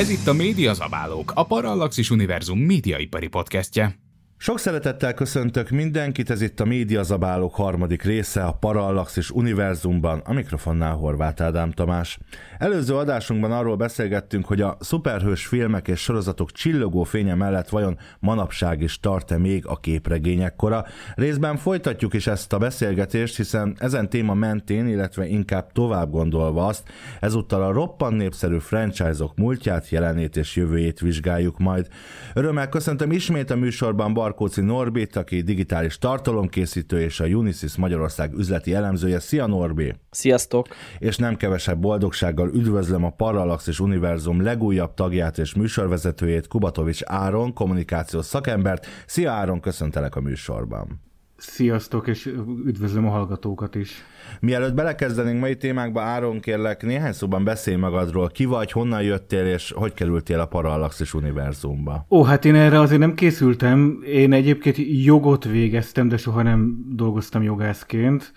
Ez itt a Média Zabálók, a Parallaxis Univerzum médiaipari podcastje. Sok szeretettel köszöntök mindenkit, ez itt a Média Zabálók harmadik része a Parallaxis Univerzumban, a mikrofonnál Horváth Ádám Tamás. Előző adásunkban arról beszélgettünk, hogy a szuperhős filmek és sorozatok csillogó fénye mellett vajon manapság is tart-e még a képregények kora. Részben folytatjuk is ezt a beszélgetést, hiszen ezen téma mentén, illetve inkább tovább gondolva azt, ezúttal a roppan népszerű franchise-ok múltját, jelenét és jövőjét vizsgáljuk majd. Örömmel köszöntöm ismét a műsorban Bar Barkóci Norbit, aki digitális tartalomkészítő és a Unisys Magyarország üzleti elemzője. Szia Norbi! Sziasztok! És nem kevesebb boldogsággal üdvözlöm a Parallax és Univerzum legújabb tagját és műsorvezetőjét, Kubatovics Áron, kommunikációs szakembert. Szia Áron, köszöntelek a műsorban! Sziasztok, és üdvözlöm a hallgatókat is. Mielőtt belekezdenénk mai témákba, Áron kérlek, néhány szóban beszélj magadról. Ki vagy, honnan jöttél, és hogy kerültél a Parallaxis univerzumba? Ó, hát én erre azért nem készültem. Én egyébként jogot végeztem, de soha nem dolgoztam jogászként.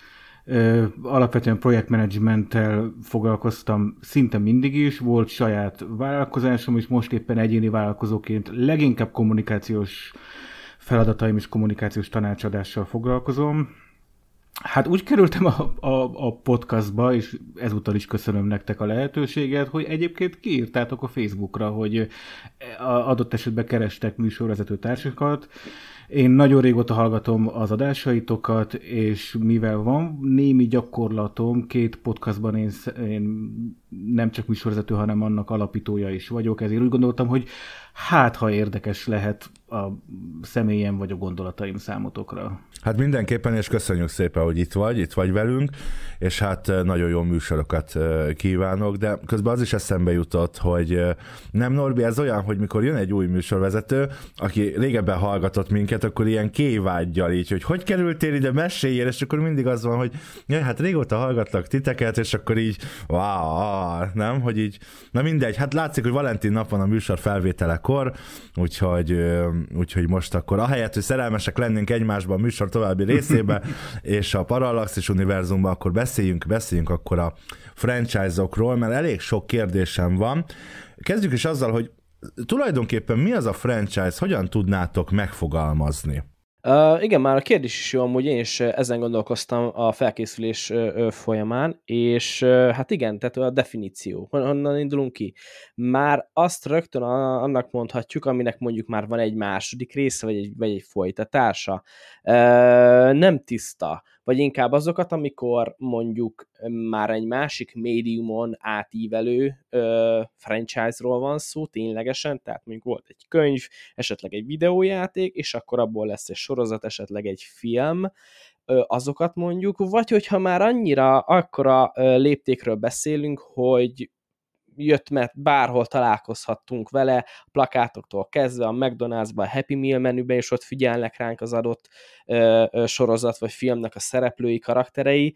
Alapvetően projektmenedzsmenttel foglalkoztam szinte mindig is, volt saját vállalkozásom, és most éppen egyéni vállalkozóként leginkább kommunikációs feladataim és kommunikációs tanácsadással foglalkozom. Hát úgy kerültem a, a, a podcastba, és ezúttal is köszönöm nektek a lehetőséget, hogy egyébként kiírtátok a Facebookra, hogy adott esetben kerestek műsorvezető társakat. Én nagyon régóta hallgatom az adásaitokat, és mivel van némi gyakorlatom, két podcastban én, én nem csak műsorvezető, hanem annak alapítója is vagyok, ezért úgy gondoltam, hogy hát ha érdekes lehet a személyem vagy a gondolataim számotokra. Hát mindenképpen, és köszönjük szépen, hogy itt vagy, itt vagy velünk, és hát eh, nagyon jó műsorokat eh, kívánok, de közben az is eszembe jutott, hogy eh, nem Norbi, ez olyan, hogy mikor jön egy új műsorvezető, aki régebben hallgatott minket, akkor ilyen kévágyjal így, hogy hogy kerültél ide, meséljél, és akkor mindig az van, hogy ja, hát régóta hallgatlak titeket, és akkor így, wow, nem, hogy így, na mindegy, hát látszik, hogy Valentin nap van a műsor felvételekor, úgyhogy, úgyhogy most akkor ahelyett, hogy szerelmesek lennénk egymásban a műsor további részébe, és a Parallaxis univerzumban, akkor beszéljünk, beszéljünk akkor a franchise-okról, mert elég sok kérdésem van. Kezdjük is azzal, hogy tulajdonképpen mi az a franchise, hogyan tudnátok megfogalmazni? Igen, már a kérdés is jó, amúgy én is ezen gondolkoztam a felkészülés folyamán, és hát igen, tehát a definíció, honnan indulunk ki. Már azt rögtön annak mondhatjuk, aminek mondjuk már van egy második része, vagy egy, vagy egy folytatása. Uh, nem tiszta, vagy inkább azokat, amikor mondjuk már egy másik médiumon átívelő ö, franchise-ról van szó ténylegesen, tehát mondjuk volt egy könyv, esetleg egy videójáték, és akkor abból lesz egy sorozat, esetleg egy film, ö, azokat mondjuk, vagy hogyha már annyira akkora ö, léptékről beszélünk, hogy jött, mert bárhol találkozhattunk vele, plakátoktól kezdve, a McDonald'sban, a Happy Meal menüben, és ott figyelnek ránk az adott ö, ö, sorozat vagy filmnek a szereplői, karakterei,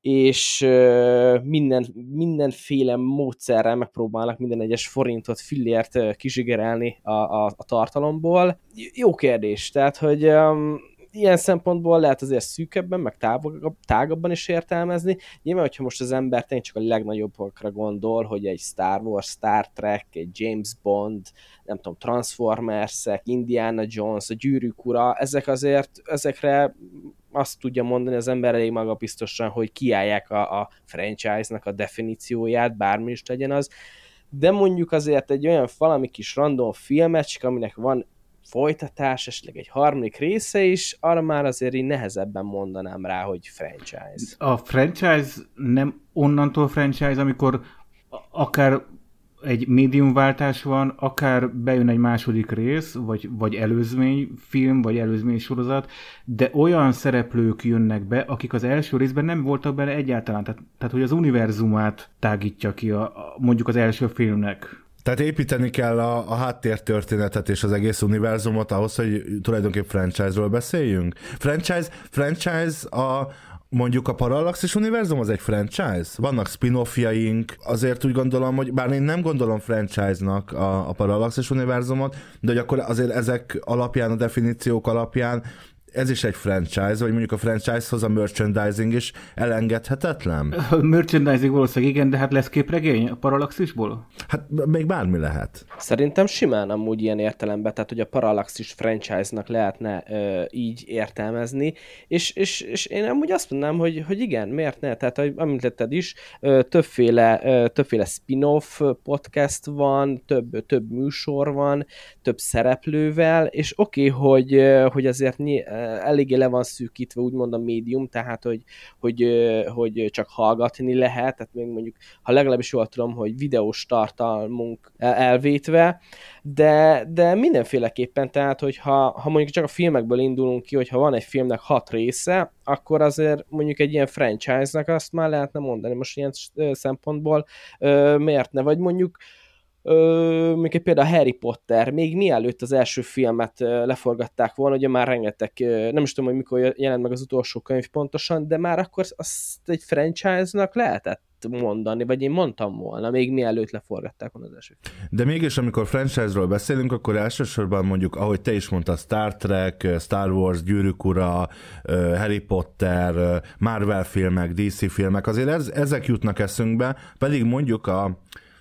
és ö, minden, mindenféle módszerrel megpróbálnak minden egyes forintot, fillért kizsigerelni a, a, a tartalomból. Jó kérdés, tehát, hogy um, ilyen szempontból lehet azért szűkebben, meg tágabb, tágabban is értelmezni. Nyilván, hogyha most az ember tényleg csak a legnagyobbakra gondol, hogy egy Star Wars, Star Trek, egy James Bond, nem tudom, Transformers, Indiana Jones, a Gyűrűk ura, ezek azért, ezekre azt tudja mondani az ember elég magabiztosan, hogy kiállják a, a franchise-nak a definícióját, bármi is legyen az, de mondjuk azért egy olyan valami kis random filmecske, aminek van folytatás, esetleg egy harmadik része is, arra már azért így nehezebben mondanám rá, hogy franchise. A franchise nem onnantól franchise, amikor akár egy médiumváltás van, akár bejön egy második rész, vagy, vagy előzmény film, vagy előzmény sorozat, de olyan szereplők jönnek be, akik az első részben nem voltak benne egyáltalán. Tehát, tehát hogy az univerzumát tágítja ki a, a, mondjuk az első filmnek. Tehát építeni kell a, a háttértörténetet és az egész univerzumot ahhoz, hogy tulajdonképpen franchise-ról beszéljünk. Franchise, franchise a, mondjuk a Parallaxis univerzum az egy franchise? Vannak spin-offjaink, azért úgy gondolom, hogy bár én nem gondolom franchise-nak a, a Parallaxis univerzumot, de hogy akkor azért ezek alapján, a definíciók alapján ez is egy franchise, vagy mondjuk a franchise-hoz a merchandising is elengedhetetlen? A merchandising valószínűleg igen, de hát lesz képregény a Parallaxisból? Hát még bármi lehet. Szerintem simán amúgy ilyen értelemben, tehát hogy a Parallaxis franchise-nak lehetne ö, így értelmezni, és, és, és én amúgy azt mondanám, hogy, hogy igen, miért ne? Tehát, hogy említetted is, ö, többféle, ö, többféle spin-off podcast van, több, több műsor van, több szereplővel, és oké, okay, hogy, hogy azért eléggé le van szűkítve, úgymond a médium, tehát hogy, hogy, hogy csak hallgatni lehet, tehát még mondjuk, ha legalábbis jól tudom, hogy videós tartalmunk elvétve, de, de mindenféleképpen, tehát hogyha ha mondjuk csak a filmekből indulunk ki, hogyha van egy filmnek hat része, akkor azért mondjuk egy ilyen franchise-nak azt már lehetne mondani. Most ilyen szempontból, miért ne, vagy mondjuk mondjuk egy például Harry Potter, még mielőtt az első filmet leforgatták volna, ugye már rengeteg, nem is tudom, hogy mikor jelent meg az utolsó könyv pontosan, de már akkor azt egy franchise-nak lehetett mondani, vagy én mondtam volna, még mielőtt leforgatták volna az első. De mégis, amikor franchise-ról beszélünk, akkor elsősorban mondjuk, ahogy te is mondtad, Star Trek, Star Wars, Gyűrűk Ura, Harry Potter, Marvel filmek, DC filmek, azért ez, ezek jutnak eszünkbe, pedig mondjuk a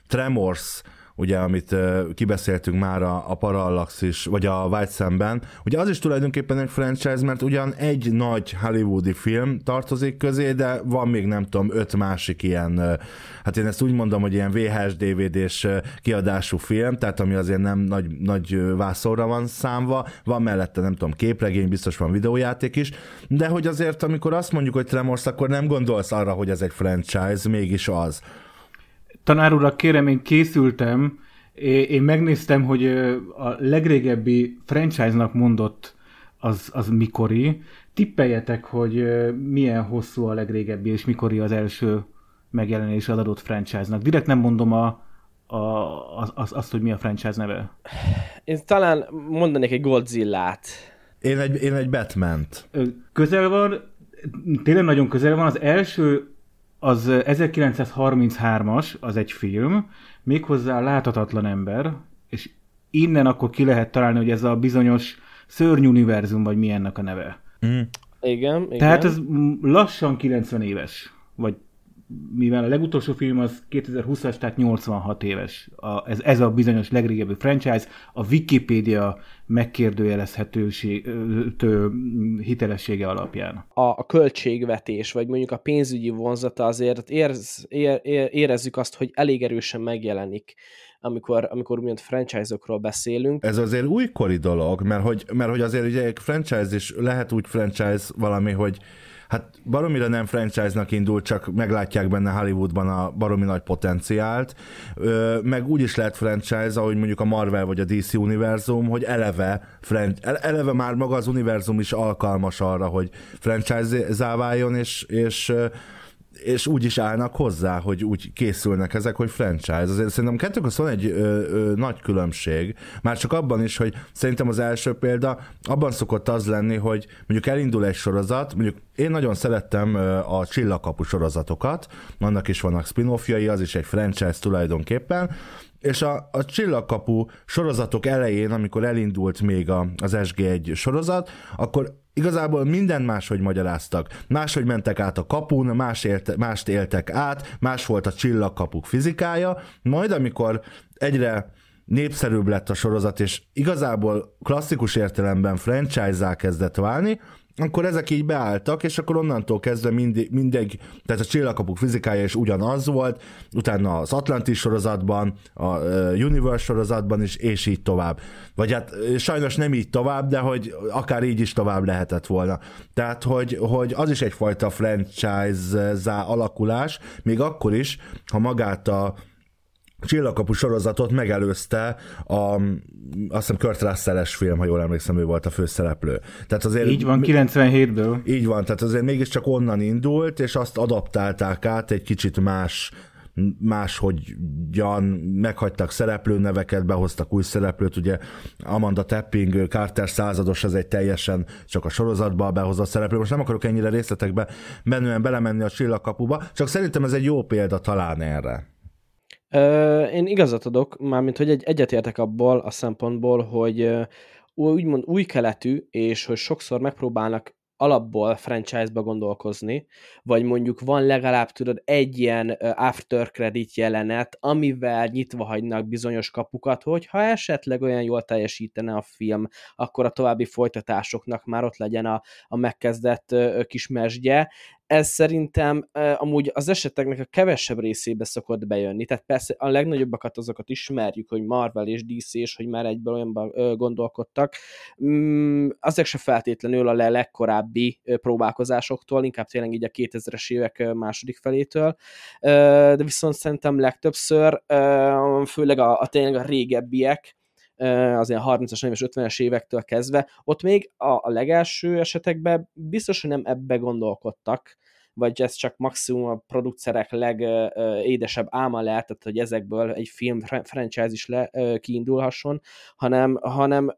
Tremors, ugye, amit kibeszéltünk már a, a Parallaxis, vagy a White Szemben, ugye az is tulajdonképpen egy franchise, mert ugyan egy nagy hollywoodi film tartozik közé, de van még nem tudom, öt másik ilyen, hát én ezt úgy mondom, hogy ilyen VHS DVD-s kiadású film, tehát ami azért nem nagy, nagy vászorra van számva, van mellette nem tudom, képregény, biztos van videójáték is, de hogy azért, amikor azt mondjuk, hogy Tremors, akkor nem gondolsz arra, hogy ez egy franchise, mégis az. Tanár urak, kérem, én készültem, én megnéztem, hogy a legrégebbi franchise-nak mondott az, az mikori. Tippeljetek, hogy milyen hosszú a legrégebbi, és mikori az első megjelenés az adott franchise-nak. Direkt nem mondom a, a, az, az, azt, hogy mi a franchise neve. Én talán mondanék egy Godzilla-t. Én egy, én egy Batman-t. Közel van, tényleg nagyon közel van. Az első az 1933-as, az egy film, méghozzá Láthatatlan ember, és innen akkor ki lehet találni, hogy ez a bizonyos szörny univerzum, vagy mi ennek a neve. Mm. Igen, igen. Tehát ez lassan 90 éves, vagy mivel a legutolsó film az 2020-as, tehát 86 éves. A, ez, ez a bizonyos legrégebbi franchise, a Wikipédia megkérdőjelezhetőség, hitelessége alapján. A, a költségvetés, vagy mondjuk a pénzügyi vonzata azért érz, ér, ér, érezzük azt, hogy elég erősen megjelenik amikor, amikor úgymond franchise-okról beszélünk. Ez azért újkori dolog, mert hogy, mert hogy azért ugye franchise is lehet úgy franchise valami, hogy hát baromira nem franchise-nak indult, csak meglátják benne Hollywoodban a baromi nagy potenciált, meg úgy is lehet franchise, ahogy mondjuk a Marvel vagy a DC univerzum, hogy eleve, eleve már maga az univerzum is alkalmas arra, hogy franchise-zá és, és és úgy is állnak hozzá, hogy úgy készülnek ezek, hogy franchise. Azért szerintem kettő között van egy ö, ö, nagy különbség. Már csak abban is, hogy szerintem az első példa abban szokott az lenni, hogy mondjuk elindul egy sorozat, mondjuk én nagyon szerettem a Csillagkapu sorozatokat, annak is vannak spin az is egy franchise tulajdonképpen, és a, a Csillagkapu sorozatok elején, amikor elindult még a, az SG1 sorozat, akkor igazából minden máshogy magyaráztak. Máshogy mentek át a kapun, más élte, mást éltek át, más volt a csillagkapuk fizikája, majd amikor egyre népszerűbb lett a sorozat, és igazából klasszikus értelemben franchise-zá kezdett válni, akkor ezek így beálltak, és akkor onnantól kezdve mindig, mindig tehát a csillagkapuk fizikája is ugyanaz volt, utána az Atlantis sorozatban, a Universe sorozatban is, és így tovább. Vagy hát sajnos nem így tovább, de hogy akár így is tovább lehetett volna. Tehát, hogy, hogy az is egyfajta franchise-zá alakulás, még akkor is, ha magát a Csillagkapu sorozatot megelőzte a, azt hiszem Kurt russell film, ha jól emlékszem, ő volt a főszereplő. Tehát azért, így van, 97-ből. Így van, tehát azért mégiscsak onnan indult, és azt adaptálták át egy kicsit más máshogyan meghagytak szereplőneveket, behoztak új szereplőt, ugye Amanda Tapping, Carter százados, az egy teljesen csak a sorozatba behozott szereplő. Most nem akarok ennyire részletekbe menően belemenni a csillagkapuba, csak szerintem ez egy jó példa talán erre. Ö, én igazat adok, mármint, hogy egy, egyetértek abból a szempontból, hogy úgymond új keletű, és hogy sokszor megpróbálnak alapból franchise-ba gondolkozni, vagy mondjuk van legalább, tudod, egy ilyen after credit jelenet, amivel nyitva hagynak bizonyos kapukat, hogy ha esetleg olyan jól teljesítene a film, akkor a további folytatásoknak már ott legyen a, a megkezdett kis mesdje ez szerintem amúgy az eseteknek a kevesebb részébe szokott bejönni, tehát persze a legnagyobbakat azokat ismerjük, hogy Marvel és DC, és hogy már egyből olyanban gondolkodtak, um, azok se feltétlenül a le legkorábbi próbálkozásoktól, inkább tényleg így a 2000-es évek második felétől, de viszont szerintem legtöbbször, főleg a, a tényleg a régebbiek, az ilyen 30-as, és 50-es évektől kezdve, ott még a, a legelső esetekben biztos, hogy nem ebbe gondolkodtak, vagy ez csak maximum a producerek legédesebb álma lehetett, hogy ezekből egy film franchise is le, kiindulhasson, hanem, hanem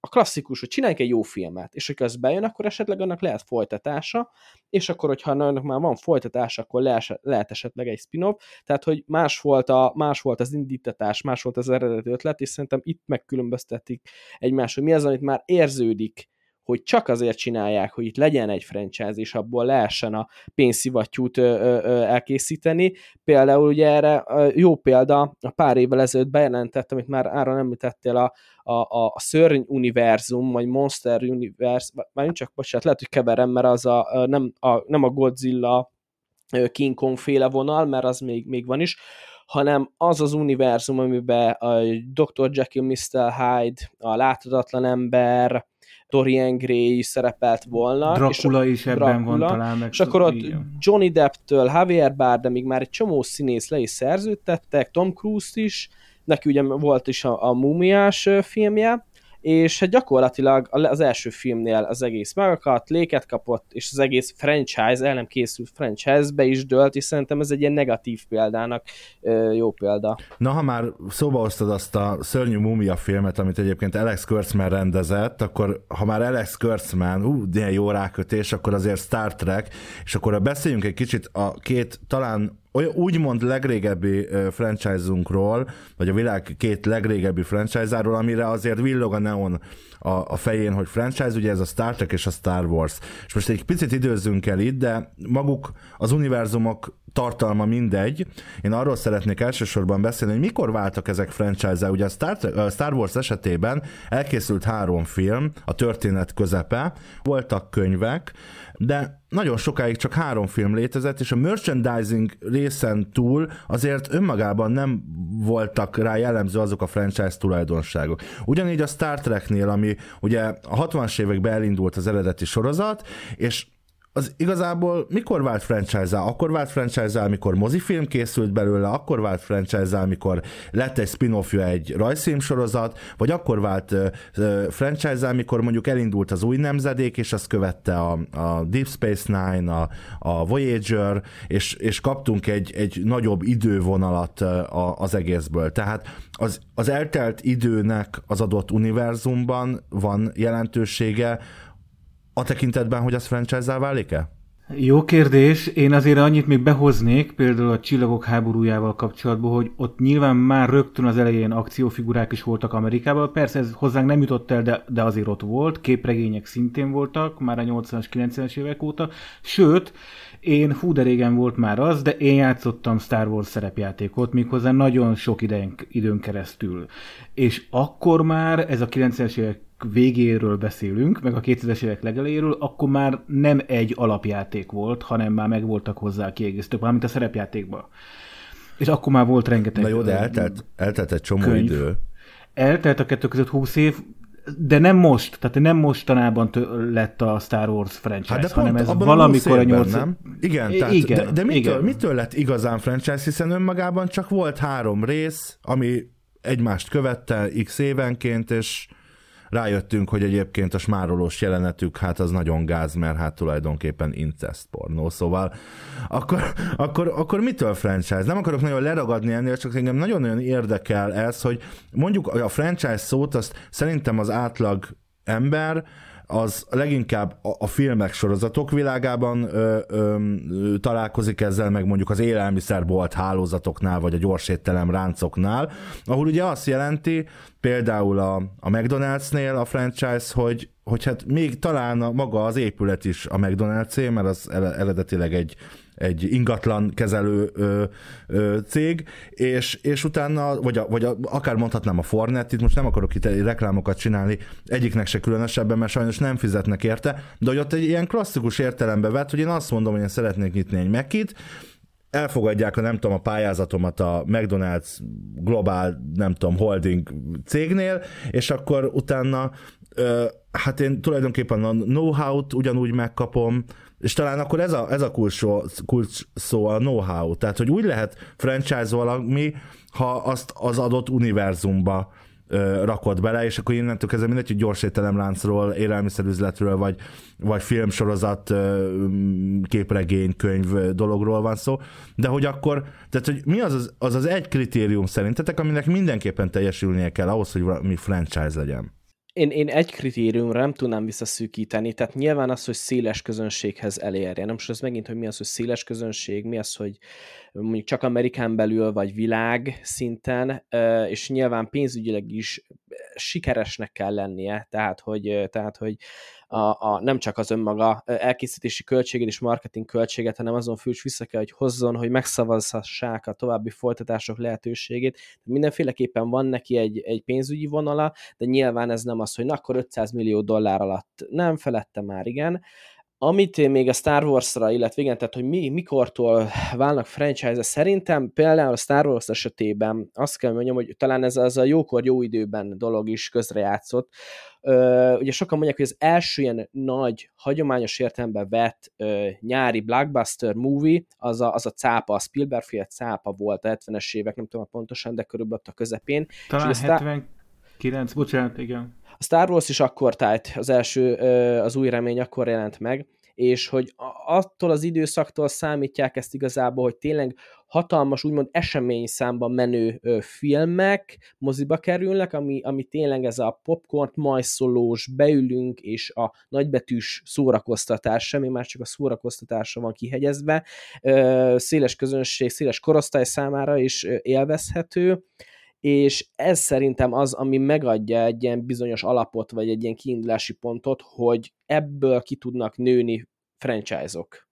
a klasszikus, hogy csináljunk egy jó filmet, és hogyha ez bejön, akkor esetleg annak lehet folytatása, és akkor, hogyha annak már van folytatása, akkor lehet, esetleg egy spin-off, tehát, hogy más volt, a, más volt az indítatás, más volt az eredeti ötlet, és szerintem itt megkülönböztetik egymást, hogy mi az, amit már érződik, hogy csak azért csinálják, hogy itt legyen egy franchise, és abból lehessen a pénzszivattyút elkészíteni. Például ugye erre jó példa, a pár évvel ezelőtt bejelentett, amit már Áron említettél, a, a, a, szörny univerzum, vagy Monster univerzum, már csak, bocsánat, lehet, hogy keverem, mert az a, nem, a, nem a Godzilla King Kong féle vonal, mert az még, még van is, hanem az az univerzum, amiben a Dr. Jekyll, Mr. Hyde, a láthatatlan ember, Dorian Gray is szerepelt volna. Dracula és is ebben Dracula, van talán. Meg és akkor ott igen. Johnny Depp-től Javier Bardem, már egy csomó színész le is szerződtettek, Tom Cruise is, neki ugye volt is a, a mumiás filmje, és hát gyakorlatilag az első filmnél az egész megakadt, léket kapott, és az egész franchise, el nem készült franchise-be is dölt, és szerintem ez egy ilyen negatív példának jó példa. Na, ha már szóba hoztad azt a szörnyű mumia filmet, amit egyébként Alex Kurtzman rendezett, akkor ha már Alex Kurtzman, ú, de jó rákötés, akkor azért Star Trek, és akkor beszéljünk egy kicsit a két talán olyan úgymond legrégebbi franchise-unkról, vagy a világ két legrégebbi franchise-áról, amire azért villog a neon a, a fején, hogy franchise, ugye ez a Star Trek és a Star Wars. És most egy picit időzzünk el itt, de maguk az univerzumok tartalma mindegy. Én arról szeretnék elsősorban beszélni, hogy mikor váltak ezek franchise-e. Ugye a Star, a Star Wars esetében elkészült három film, a történet közepe, voltak könyvek, de nagyon sokáig csak három film létezett, és a merchandising részen túl azért önmagában nem voltak rá jellemző azok a franchise tulajdonságok. Ugyanígy a Star Treknél, ami ugye a 60-as években elindult az eredeti sorozat, és az igazából mikor vált franchise-á? Akkor vált franchise amikor mozifilm készült belőle, akkor vált franchise amikor lett egy spin egy rajzfilm sorozat, vagy akkor vált uh, franchise amikor mondjuk elindult az új nemzedék, és azt követte a, a Deep Space Nine, a, a Voyager, és, és kaptunk egy, egy nagyobb idővonalat az egészből. Tehát az, az eltelt időnek az adott univerzumban van jelentősége, a tekintetben, hogy az franchise válik-e? Jó kérdés. Én azért annyit még behoznék, például a Csillagok háborújával kapcsolatban, hogy ott nyilván már rögtön az elején akciófigurák is voltak Amerikában. Persze ez hozzánk nem jutott el, de, de azért ott volt. Képregények szintén voltak, már a 80-as, 90-es évek óta. Sőt, én hú de régen volt már az, de én játszottam Star Wars szerepjátékot, méghozzá nagyon sok időn, időn keresztül. És akkor már ez a 90-es évek végéről beszélünk, meg a 2000-es évek legelejéről, akkor már nem egy alapjáték volt, hanem már meg voltak hozzá kiegészítők, valamint a szerepjátékban. És akkor már volt rengeteg Na jó, de eltelt, eltelt egy csomó könyv. idő. Eltelt a kettő között 20 év, de nem most, tehát nem mostanában tö- lett a Star Wars franchise, Hát de hanem pont ez valamikor a, a 20 évben, 8 nem? Igen, I- tehát, igen, de, de mitől, igen. mitől lett igazán franchise, hiszen önmagában csak volt három rész, ami egymást követte x évenként, és rájöttünk, hogy egyébként a smárolós jelenetük, hát az nagyon gáz, mert hát tulajdonképpen incest pornó, szóval akkor, akkor, akkor mitől franchise? Nem akarok nagyon leragadni ennél, csak engem nagyon-nagyon érdekel ez, hogy mondjuk a franchise szót, azt szerintem az átlag ember, az leginkább a, filmek sorozatok világában ö, ö, találkozik ezzel, meg mondjuk az élelmiszerbolt hálózatoknál, vagy a gyorsétterem ráncoknál, ahol ugye azt jelenti, például a, a McDonald'snél a franchise, hogy, hogy hát még talán a, maga az épület is a McDonald's, mert az eredetileg egy, egy ingatlan kezelő ö, ö, cég, és, és utána, vagy, a, vagy a, akár mondhatnám a Fornet, itt most nem akarok itt reklámokat csinálni, egyiknek se különösebben, mert sajnos nem fizetnek érte, de hogy ott egy ilyen klasszikus értelembe vett, hogy én azt mondom, hogy én szeretnék nyitni egy Mekit, elfogadják a nem tudom a pályázatomat a McDonald's Global, nem tudom, holding cégnél, és akkor utána ö, hát én tulajdonképpen a know-how-t ugyanúgy megkapom, és talán akkor ez a, ez a kulcs, szó- kulcs szó a know-how, tehát hogy úgy lehet franchise valami, ha azt az adott univerzumba ö, rakod bele, és akkor innentől kezdve mindegy, hogy gyors ételemláncról, élelmiszerüzletről, vagy, vagy filmsorozat, ö, képregény, könyv dologról van szó, de hogy akkor, tehát hogy mi az az, az, az egy kritérium szerintetek, aminek mindenképpen teljesülnie kell ahhoz, hogy valami franchise legyen? Én, én egy kritériumra nem tudnám visszaszűkíteni, tehát nyilván az, hogy széles közönséghez elérje. Nem most ez megint, hogy mi az, hogy széles közönség, mi az, hogy mondjuk csak Amerikán belül, vagy világ szinten, és nyilván pénzügyileg is sikeresnek kell lennie, tehát hogy, tehát, hogy a, a, nem csak az önmaga elkészítési költségét és marketing költséget, hanem azon is vissza kell, hogy hozzon, hogy megszavazhassák a további folytatások lehetőségét. Mindenféleképpen van neki egy, egy pénzügyi vonala, de nyilván ez nem az, hogy na akkor 500 millió dollár alatt nem felette már, igen. Amit én még a Star Wars-ra, illetve igen, tehát hogy mi, mikortól válnak franchise szerintem például a Star Wars esetében azt kell mondjam, hogy talán ez az a jókor, jó időben dolog is közrejátszott. Ö, ugye sokan mondják, hogy az első ilyen nagy, hagyományos értelemben vett ö, nyári blockbuster movie, az a, az a cápa, a Spielberg féle cápa volt a 70-es évek, nem tudom pontosan, de körülbelül ott a közepén. Talán És ugye a Star- 79, bocsánat, igen. A Star Wars is akkor tájt, az első, az új remény akkor jelent meg, és hogy attól az időszaktól számítják ezt igazából, hogy tényleg hatalmas, úgymond eseményszámban menő filmek moziba kerülnek, ami, ami tényleg ez a popcorn majszolós, beülünk, és a nagybetűs szórakoztatás, semmi más csak a szórakoztatásra van kihegyezve, széles közönség, széles korosztály számára is élvezhető, és ez szerintem az, ami megadja egy ilyen bizonyos alapot, vagy egy ilyen kiindulási pontot, hogy ebből ki tudnak nőni franchise-ok.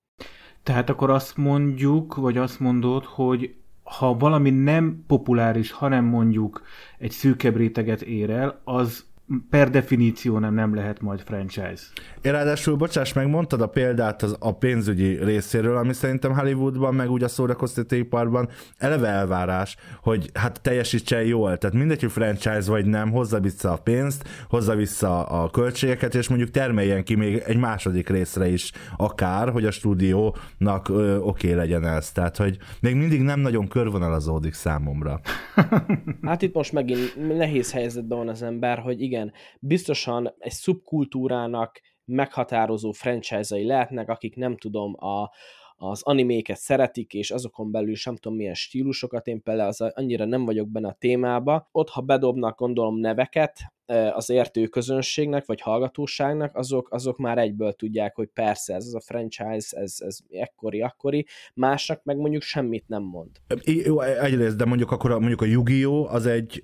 Tehát akkor azt mondjuk, vagy azt mondod, hogy ha valami nem populáris, hanem mondjuk egy szűkebb réteget ér el, az per definíció nem, nem lehet majd franchise. Én ráadásul, bocsáss meg, mondtad a példát az, a pénzügyi részéről, ami szerintem Hollywoodban, meg úgy a szórakoztatóiparban eleve elvárás, hogy hát teljesítsen jól. Tehát mindegy, hogy franchise vagy nem, hozza vissza a pénzt, hozza vissza a költségeket, és mondjuk termeljen ki még egy második részre is akár, hogy a stúdiónak oké okay legyen ez. Tehát, hogy még mindig nem nagyon körvonalazódik számomra. Hát itt most megint nehéz helyzetben van az ember, hogy igen, biztosan egy szubkultúrának meghatározó franchise-ai lehetnek, akik nem tudom, a, az animéket szeretik, és azokon belül is nem tudom milyen stílusokat, én például az annyira nem vagyok benne a témába. Ott, ha bedobnak gondolom neveket az értő közönségnek, vagy hallgatóságnak, azok, azok már egyből tudják, hogy persze, ez az a franchise, ez, ez ekkori, akkori, másnak meg mondjuk semmit nem mond. Jó, egyrészt, de mondjuk akkor mondjuk a Yu-Gi-Oh! az egy,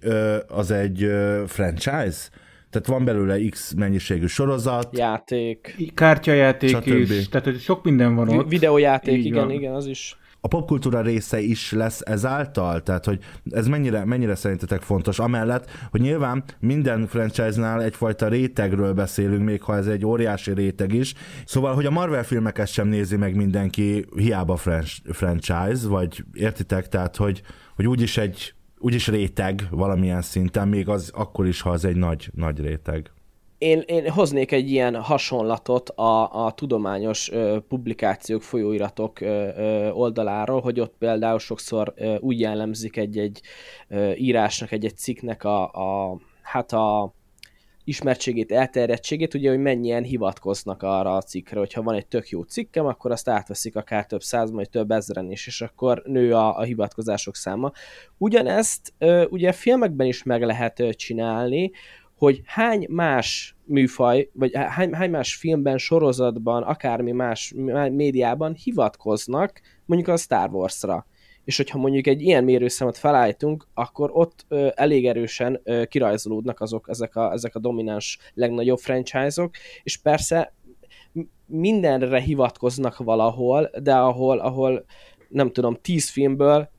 az egy franchise? Tehát van belőle X mennyiségű sorozat, Játék, Kártyajáték Stb. is, tehát hogy sok minden van ott. videójáték, Így igen, van. igen, az is. a popkultúra része is lesz ezáltal? Tehát, hogy ez mennyire, mennyire szerintetek fontos? Amellett, hogy nyilván minden franchise-nál egyfajta rétegről beszélünk, még ha ez egy óriási réteg is. Szóval, hogy a Marvel filmeket sem nézi meg mindenki, hiába fran- franchise, vagy értitek? Tehát, hogy, hogy úgyis egy úgyis réteg valamilyen szinten, még az akkor is, ha az egy nagy, nagy réteg. én, én hoznék egy ilyen hasonlatot a, a tudományos ö, publikációk, folyóiratok ö, ö, oldaláról, hogy ott például sokszor ö, úgy jellemzik egy-egy ö, írásnak, egy-egy cikknek a, a hát a ismertségét, elterjedtségét, ugye, hogy mennyien hivatkoznak arra a cikkre, hogyha van egy tök jó cikkem, akkor azt átveszik akár több száz, vagy több ezeren is, és akkor nő a, a hivatkozások száma. Ugyanezt ugye filmekben is meg lehet csinálni, hogy hány más műfaj, vagy hány, hány más filmben, sorozatban, akármi más médiában hivatkoznak mondjuk a Star Wars-ra és hogyha mondjuk egy ilyen mérőszámot felállítunk, akkor ott ö, elég erősen ö, kirajzolódnak azok, ezek a, ezek a domináns legnagyobb franchise-ok, és persze mindenre hivatkoznak valahol, de ahol, ahol nem tudom, tíz filmből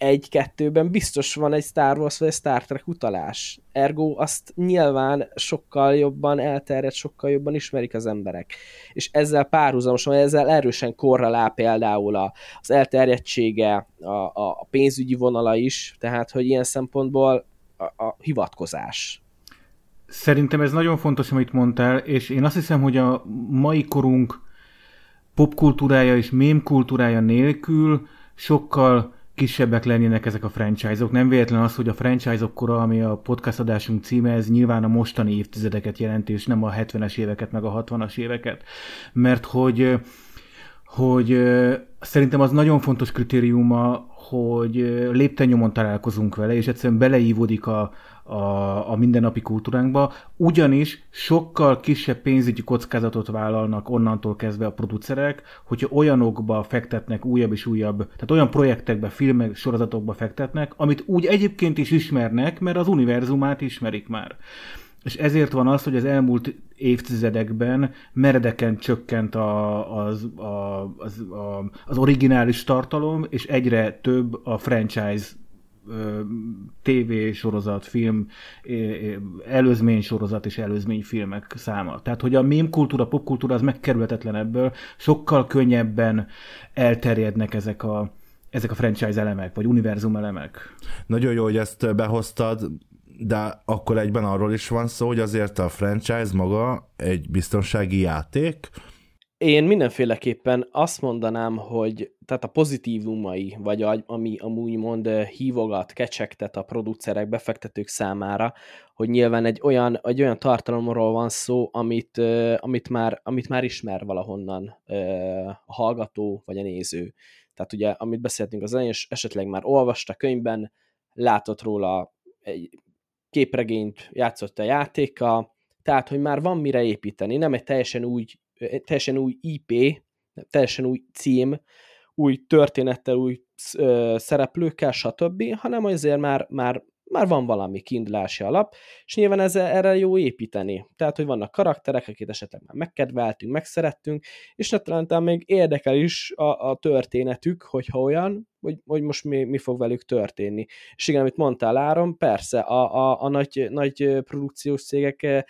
egy-kettőben biztos van egy Star Wars vagy egy Star Trek utalás. Ergo azt nyilván sokkal jobban elterjed, sokkal jobban ismerik az emberek. És ezzel párhuzamosan, ezzel erősen korrelál például az elterjedtsége, a, a pénzügyi vonala is, tehát hogy ilyen szempontból a, a hivatkozás. Szerintem ez nagyon fontos, amit mondtál, és én azt hiszem, hogy a mai korunk popkultúrája és mémkultúrája nélkül sokkal kisebbek lennének ezek a franchise-ok. Nem véletlen az, hogy a franchise-ok kora, ami a podcast adásunk címe, ez nyilván a mostani évtizedeket jelenti, és nem a 70-es éveket, meg a 60-as éveket. Mert hogy hogy szerintem az nagyon fontos kritériuma, hogy léptennyomon találkozunk vele, és egyszerűen beleívódik a, a, a mindennapi kultúránkba, ugyanis sokkal kisebb pénzügyi kockázatot vállalnak onnantól kezdve a producerek, hogyha olyanokba fektetnek újabb és újabb, tehát olyan projektekbe, filmek, sorozatokba fektetnek, amit úgy egyébként is ismernek, mert az univerzumát ismerik már. És ezért van az, hogy az elmúlt évtizedekben meredeken csökkent a, az, a, az, a, az originális tartalom, és egyre több a franchise TV sorozat, film, előzmény sorozat és előzmény filmek száma. Tehát, hogy a mém kultúra, popkultúra az megkerülhetetlen ebből, sokkal könnyebben elterjednek ezek a, ezek a franchise elemek, vagy univerzum elemek. Nagyon jó, hogy ezt behoztad, de akkor egyben arról is van szó, hogy azért a franchise maga egy biztonsági játék, én mindenféleképpen azt mondanám, hogy tehát a pozitívumai, vagy a, ami amúgy mond hívogat, kecsegtet a producerek, befektetők számára, hogy nyilván egy olyan, egy olyan tartalomról van szó, amit, amit, már, amit már ismer valahonnan a hallgató vagy a néző. Tehát ugye, amit beszéltünk az elején, és esetleg már olvasta könyvben, látott róla egy képregényt, játszott a játéka, tehát, hogy már van mire építeni, nem egy teljesen úgy teljesen új IP, teljesen új cím, új történettel, új szereplőkkel, stb., hanem azért már, már, már van valami kiindulási alap, és nyilván ez, erre jó építeni. Tehát, hogy vannak karakterek, akiket esetleg már megkedveltünk, megszerettünk, és talán még érdekel is a, a történetük, hogyha olyan, hogy, hogy most mi, mi fog velük történni. És igen, amit mondtál Áron, persze, a, a, a nagy, nagy produkciós cégek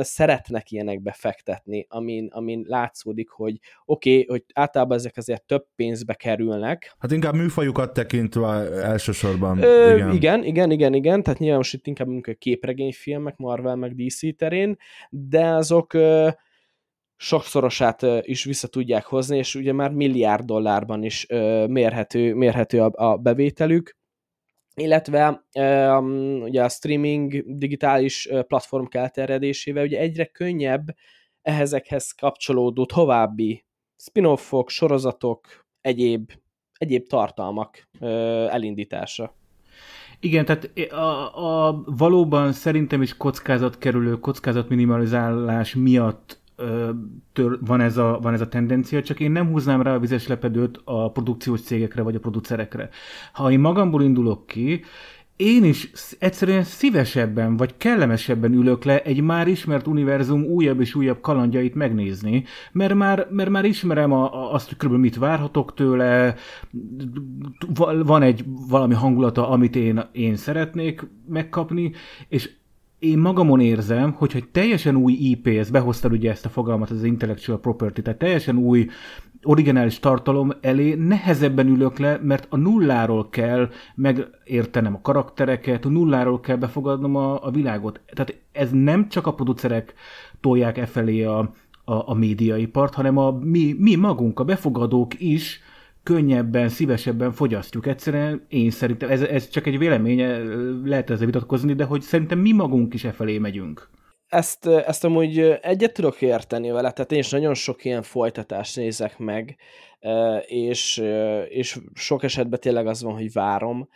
szeretnek ilyenekbe fektetni, amin, amin látszódik, hogy oké, okay, hogy általában ezek azért több pénzbe kerülnek. Hát inkább műfajukat tekintve elsősorban. Ö, igen. igen, igen, igen, igen, tehát nyilván most itt inkább a képregényfilmek, Marvel meg DC terén, de azok ö, sokszorosát is vissza tudják hozni, és ugye már milliárd dollárban is mérhető, mérhető a, a bevételük, illetve ugye a streaming digitális platform elterjedésével ugye egyre könnyebb ehhezekhez kapcsolódó további spin-offok, sorozatok, egyéb, egyéb tartalmak elindítása. Igen, tehát a, a, valóban szerintem is kockázatkerülő, kockázatminimalizálás miatt van, ez a, van ez a tendencia, csak én nem húznám rá a vizes lepedőt a produkciós cégekre vagy a producerekre. Ha én magamból indulok ki, én is egyszerűen szívesebben vagy kellemesebben ülök le egy már ismert univerzum újabb és újabb kalandjait megnézni, mert már, mert már ismerem a, a, azt, hogy kb. mit várhatok tőle, van egy valami hangulata, amit én, én szeretnék megkapni, és én magamon érzem, hogy egy teljesen új IP, ezt behoztad ugye ezt a fogalmat, az intellectual property, tehát teljesen új originális tartalom elé nehezebben ülök le, mert a nulláról kell megértenem a karaktereket, a nulláról kell befogadnom a, a világot. Tehát ez nem csak a producerek tolják e felé a, a, a médiaipart, hanem a mi, mi magunk, a befogadók is könnyebben, szívesebben fogyasztjuk. Egyszerűen én szerintem, ez, ez csak egy vélemény, lehet ezzel vitatkozni, de hogy szerintem mi magunk is e felé megyünk. Ezt, ezt amúgy egyet tudok érteni vele, tehát én is nagyon sok ilyen folytatást nézek meg, és, és sok esetben tényleg az van, hogy várom,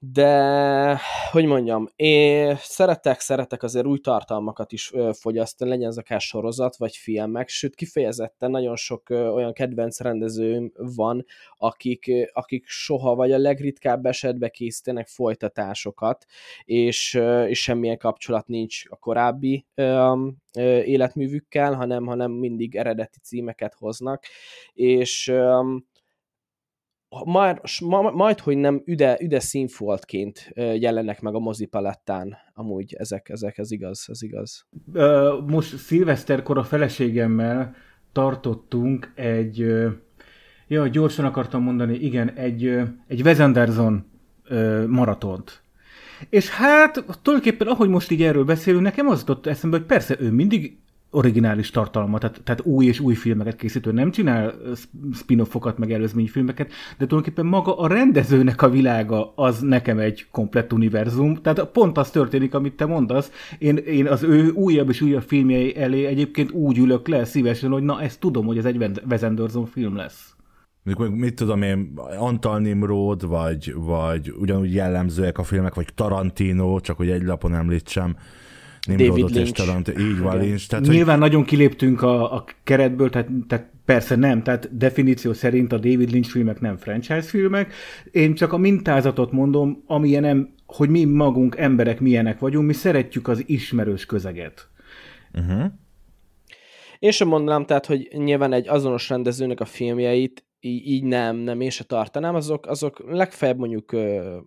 de, hogy mondjam, én szeretek, szeretek azért új tartalmakat is fogyasztani, legyen ez akár sorozat, vagy filmek, sőt kifejezetten nagyon sok olyan kedvenc rendezőm van, akik, akik soha vagy a legritkább esetben készítenek folytatásokat, és, és semmilyen kapcsolat nincs a korábbi életművükkel, hanem, hanem mindig eredeti címeket hoznak, és majd, majd, hogy nem üde, üde színfoltként jelennek meg a mozipalettán, amúgy ezek, ezek, ez igaz, ez igaz. Most szilveszterkor a feleségemmel tartottunk egy, ja, gyorsan akartam mondani, igen, egy, egy Wes maratont. És hát tulajdonképpen, ahogy most így erről beszélünk, nekem az jutott eszembe, hogy persze ő mindig originális tartalmat, tehát, tehát új és új filmeket készítő, nem csinál spin-offokat, meg előzményfilmeket, de tulajdonképpen maga a rendezőnek a világa az nekem egy komplett univerzum, tehát pont az történik, amit te mondasz, én, én az ő újabb és újabb filmjei elé egyébként úgy ülök le szívesen, hogy na ezt tudom, hogy ez egy Wes Anderson film lesz. Mit tudom én, Antal Nimrod, vagy, vagy ugyanúgy jellemzőek a filmek, vagy Tarantino, csak hogy egy lapon említsem, David Lynch. Talant, így van, Lynch. Tehát, Nyilván hogy... nagyon kiléptünk a, a keretből, tehát, tehát persze nem, tehát definíció szerint a David Lynch filmek nem franchise filmek. Én csak a mintázatot mondom, amilyen nem, hogy mi magunk emberek milyenek vagyunk, mi szeretjük az ismerős közeget. Uh-huh. Én sem mondanám, tehát, hogy nyilván egy azonos rendezőnek a filmjeit így, nem, nem én se tartanám, azok, azok legfeljebb mondjuk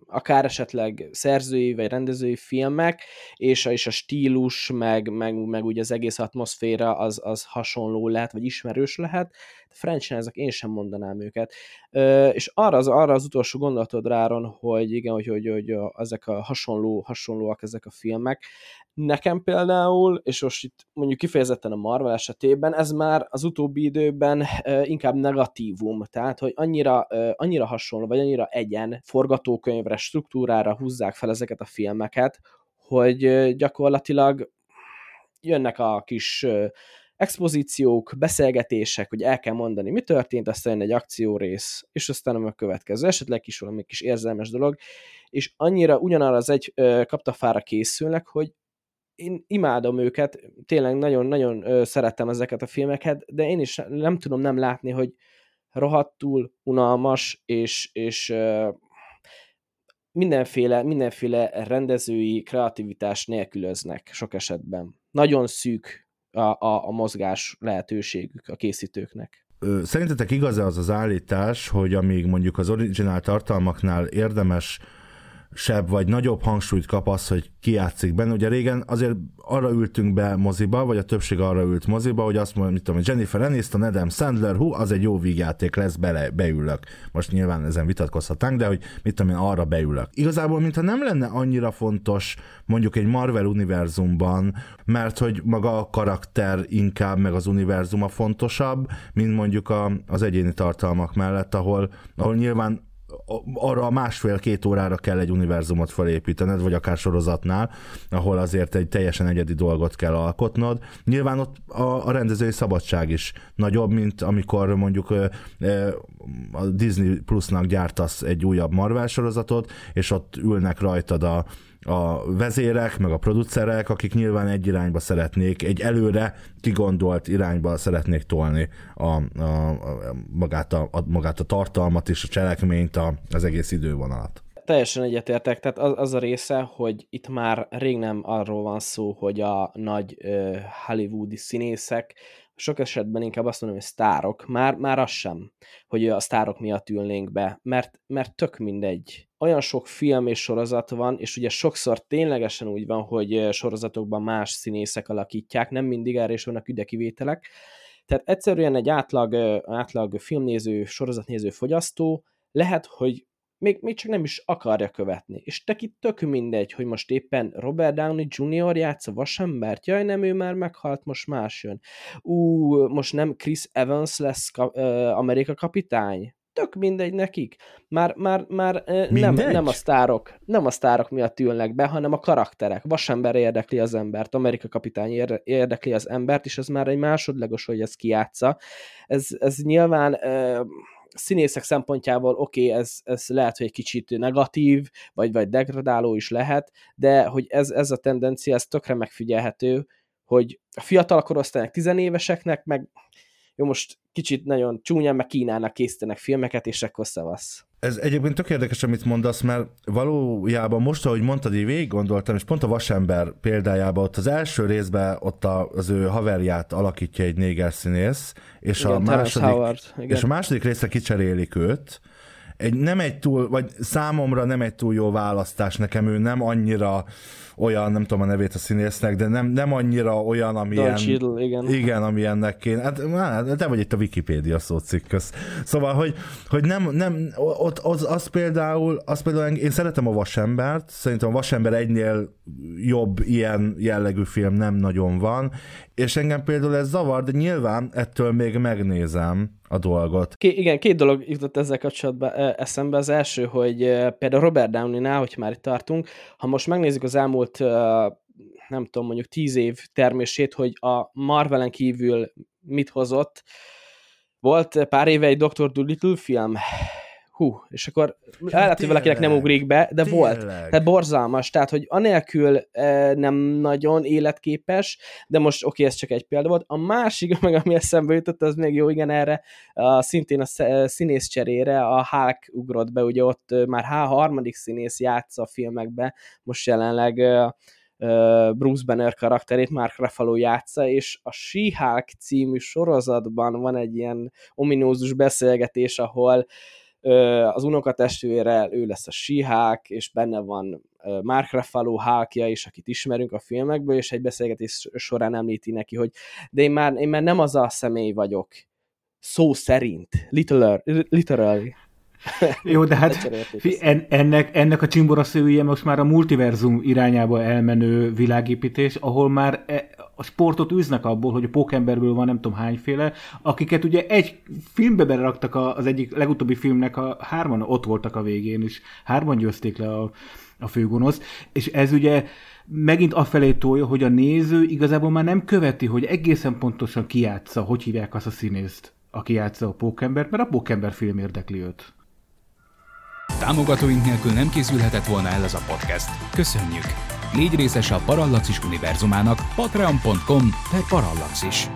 akár esetleg szerzői vagy rendezői filmek, és a, és a stílus, meg, meg, meg ugye az egész atmoszféra az, az hasonló lehet, vagy ismerős lehet, de franchise-ek én sem mondanám őket. És arra az, arra az utolsó gondolatod ráron, hogy igen, hogy, hogy, hogy ezek a hasonló, hasonlóak ezek a filmek, Nekem például, és most itt mondjuk kifejezetten a Marvel esetében, ez már az utóbbi időben inkább negatívum, tehát hogy annyira, annyira hasonló, vagy annyira egyen forgatókönyvre, struktúrára húzzák fel ezeket a filmeket, hogy gyakorlatilag jönnek a kis expozíciók, beszélgetések, hogy el kell mondani, mi történt, aztán egy akciórész, és aztán a következő, esetleg is valami kis érzelmes dolog, és annyira ugyanarra az egy kaptafára készülnek, hogy én imádom őket, tényleg nagyon-nagyon szerettem ezeket a filmeket, de én is nem tudom nem látni, hogy rohadtul unalmas, és, és mindenféle, mindenféle rendezői kreativitás nélkülöznek sok esetben. Nagyon szűk a, a, a mozgás lehetőségük a készítőknek. Szerintetek igaz-e az az állítás, hogy amíg mondjuk az originál tartalmaknál érdemes sebb vagy nagyobb hangsúlyt kap az, hogy ki játszik benne. Ugye régen azért arra ültünk be moziba, vagy a többség arra ült moziba, hogy azt mondja, mit tudom, Jennifer Aniston, Adam Sandler, hú, az egy jó vígjáték lesz, bele, beülök. Most nyilván ezen vitatkozhatnánk, de hogy mit tudom én, arra beülök. Igazából, mintha nem lenne annyira fontos mondjuk egy Marvel univerzumban, mert hogy maga a karakter inkább, meg az univerzuma fontosabb, mint mondjuk a, az egyéni tartalmak mellett, ahol, ahol nyilván arra a másfél-két órára kell egy univerzumot felépítened, vagy akár sorozatnál, ahol azért egy teljesen egyedi dolgot kell alkotnod. Nyilván ott a, a rendezői szabadság is nagyobb, mint amikor mondjuk a Disney Plusnak gyártasz egy újabb Marvel sorozatot, és ott ülnek rajtad a, a vezérek, meg a producerek, akik nyilván egy irányba szeretnék, egy előre kigondolt irányba szeretnék tolni a, a, a, magát, a, a, magát a tartalmat és a cselekményt, a, az egész idővonalat. Teljesen egyetértek, tehát az, az a része, hogy itt már rég nem arról van szó, hogy a nagy uh, hollywoodi színészek sok esetben inkább azt mondom, hogy sztárok, már, már az sem, hogy a sztárok miatt ülnénk be, mert, mert tök mindegy. Olyan sok film és sorozat van, és ugye sokszor ténylegesen úgy van, hogy sorozatokban más színészek alakítják, nem mindig erre is vannak üde tehát egyszerűen egy átlag, átlag filmnéző, sorozatnéző fogyasztó lehet, hogy még, még csak nem is akarja követni. És neki tök mindegy, hogy most éppen Robert Downey Jr. játsza vasembert, jaj nem, ő már meghalt, most más jön. Ú, most nem Chris Evans lesz ka- Amerika kapitány? Tök mindegy nekik. Már, már, már nem, nem, a sztárok, nem a sztárok miatt ülnek be, hanem a karakterek. Vasember érdekli az embert, Amerika kapitány érdekli az embert, és ez már egy másodlagos, hogy ez kiátsza. Ez, ez nyilván színészek szempontjából oké, okay, ez, ez lehet, hogy egy kicsit negatív, vagy, vagy degradáló is lehet, de hogy ez, ez a tendencia, ez tökre megfigyelhető, hogy a fiatal korosztálynak, tizenéveseknek, meg jó, most kicsit nagyon csúnyán, meg Kínának készítenek filmeket, és akkor szavasz. Ez egyébként tök érdekes, amit mondasz, mert valójában most, ahogy mondtad, így végig gondoltam, és pont a Vasember példájában ott az első részben ott az ő haverját alakítja egy néger színész, és, igen, a második, Howard, igen. és a második részre kicserélik őt, egy, nem egy túl, vagy számomra nem egy túl jó választás nekem, ő nem annyira olyan, nem tudom a nevét a színésznek, de nem, nem annyira olyan, amilyen... Cheadle, igen. Igen, amilyennek kéne. Hát, hát te vagy itt a Wikipédia szócikköz. Szóval, hogy, hogy nem, nem ott az, az, például, az például, én szeretem a Vasembert, szerintem a Vasember egynél jobb ilyen jellegű film nem nagyon van, és engem például ez zavar, de nyilván ettől még megnézem a dolgot. Ké, igen, két dolog jutott ezzel kapcsolatban eszembe. Az első, hogy például Robert Downey-nál, hogy már itt tartunk, ha most megnézzük az elmúlt nem tudom, mondjuk tíz év termését, hogy a Marvelen kívül mit hozott, volt pár éve egy Dr. Dolittle film, hú, és akkor ja, lehet, hogy valakinek nem ugrik be, de tényleg. volt. Tehát borzalmas, tehát, hogy anélkül e, nem nagyon életképes, de most oké, okay, ez csak egy példa volt. A másik, meg ami eszembe jutott, az még jó, igen, erre a, szintén a színész cserére a Hulk ugrott be, ugye ott már H harmadik színész játsza a filmekbe, most jelenleg Bruce Banner karakterét Mark Ruffalo játsza, és a She-Hulk című sorozatban van egy ilyen ominózus beszélgetés, ahol az unokatestvére, ő lesz a Sihák, és benne van Mark Ruffalo hákja is, akit ismerünk a filmekből, és egy beszélgetés során említi neki, hogy de én már, én már nem az a személy vagyok, szó szerint, literal, literally. Jó, de hát fi, en, ennek, ennek a csimboraszője most már a multiverzum irányába elmenő világépítés, ahol már e, a sportot űznek abból, hogy a pókemberből van nem tudom hányféle, akiket ugye egy filmbe beraktak az egyik legutóbbi filmnek, a hárman ott voltak a végén, és hárman győzték le a, a főgonosz, és ez ugye megint afelé tolja, hogy a néző igazából már nem követi, hogy egészen pontosan kiátsza, hogy hívják azt a színészt, aki játsza a pókembert, mert a pókember film érdekli őt. Támogatóink nélkül nem készülhetett volna el ez a podcast. Köszönjük! Légy részes a Parallaxis univerzumának patreon.com per Parallaxis.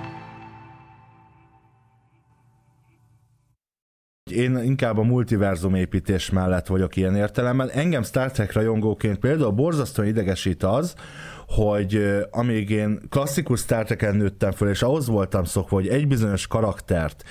Én inkább a multiverzum építés mellett vagyok ilyen értelemben. Engem Star Trek rajongóként például borzasztóan idegesít az, hogy amíg én klasszikus Star Trek-en nőttem föl, és ahhoz voltam szokva, hogy egy bizonyos karaktert,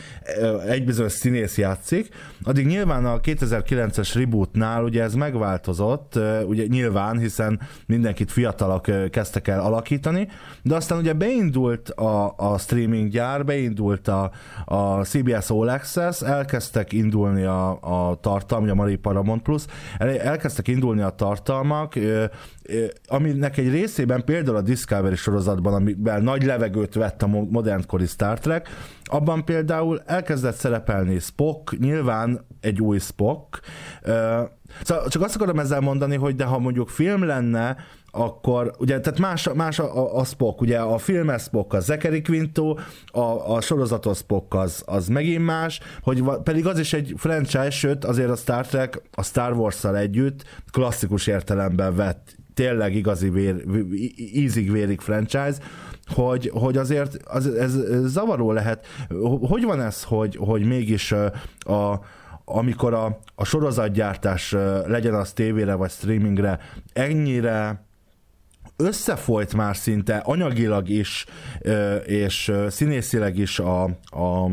egy bizonyos színész játszik, addig nyilván a 2009-es rebootnál ugye ez megváltozott, ugye nyilván, hiszen mindenkit fiatalok kezdtek el alakítani, de aztán ugye beindult a, a streaming gyár, beindult a, a CBS All Access, elkezdtek indulni a, a tartalmak, a Marie Paramount Plus, elkezdtek indulni a tartalmak, aminek egy részében például a Discovery sorozatban, amiben nagy levegőt vett a modernkori Star Trek, abban például elkezdett szerepelni Spock, nyilván egy új Spock. Szóval csak azt akarom ezzel mondani, hogy de ha mondjuk film lenne, akkor ugye, tehát más, más a, a, a Spock, ugye a filmes Spock az Zachary Quinto, a, a sorozatos Spock az, az megint más, hogy pedig az is egy franchise, sőt azért a Star Trek a Star Wars-szal együtt klasszikus értelemben vett tényleg igazi vér, ízig-vérig franchise, hogy, hogy azért az, ez zavaró lehet. Hogy van ez, hogy, hogy mégis a, amikor a, a sorozatgyártás legyen az tévére vagy streamingre ennyire összefolyt már szinte anyagilag is, és színészileg is a, a,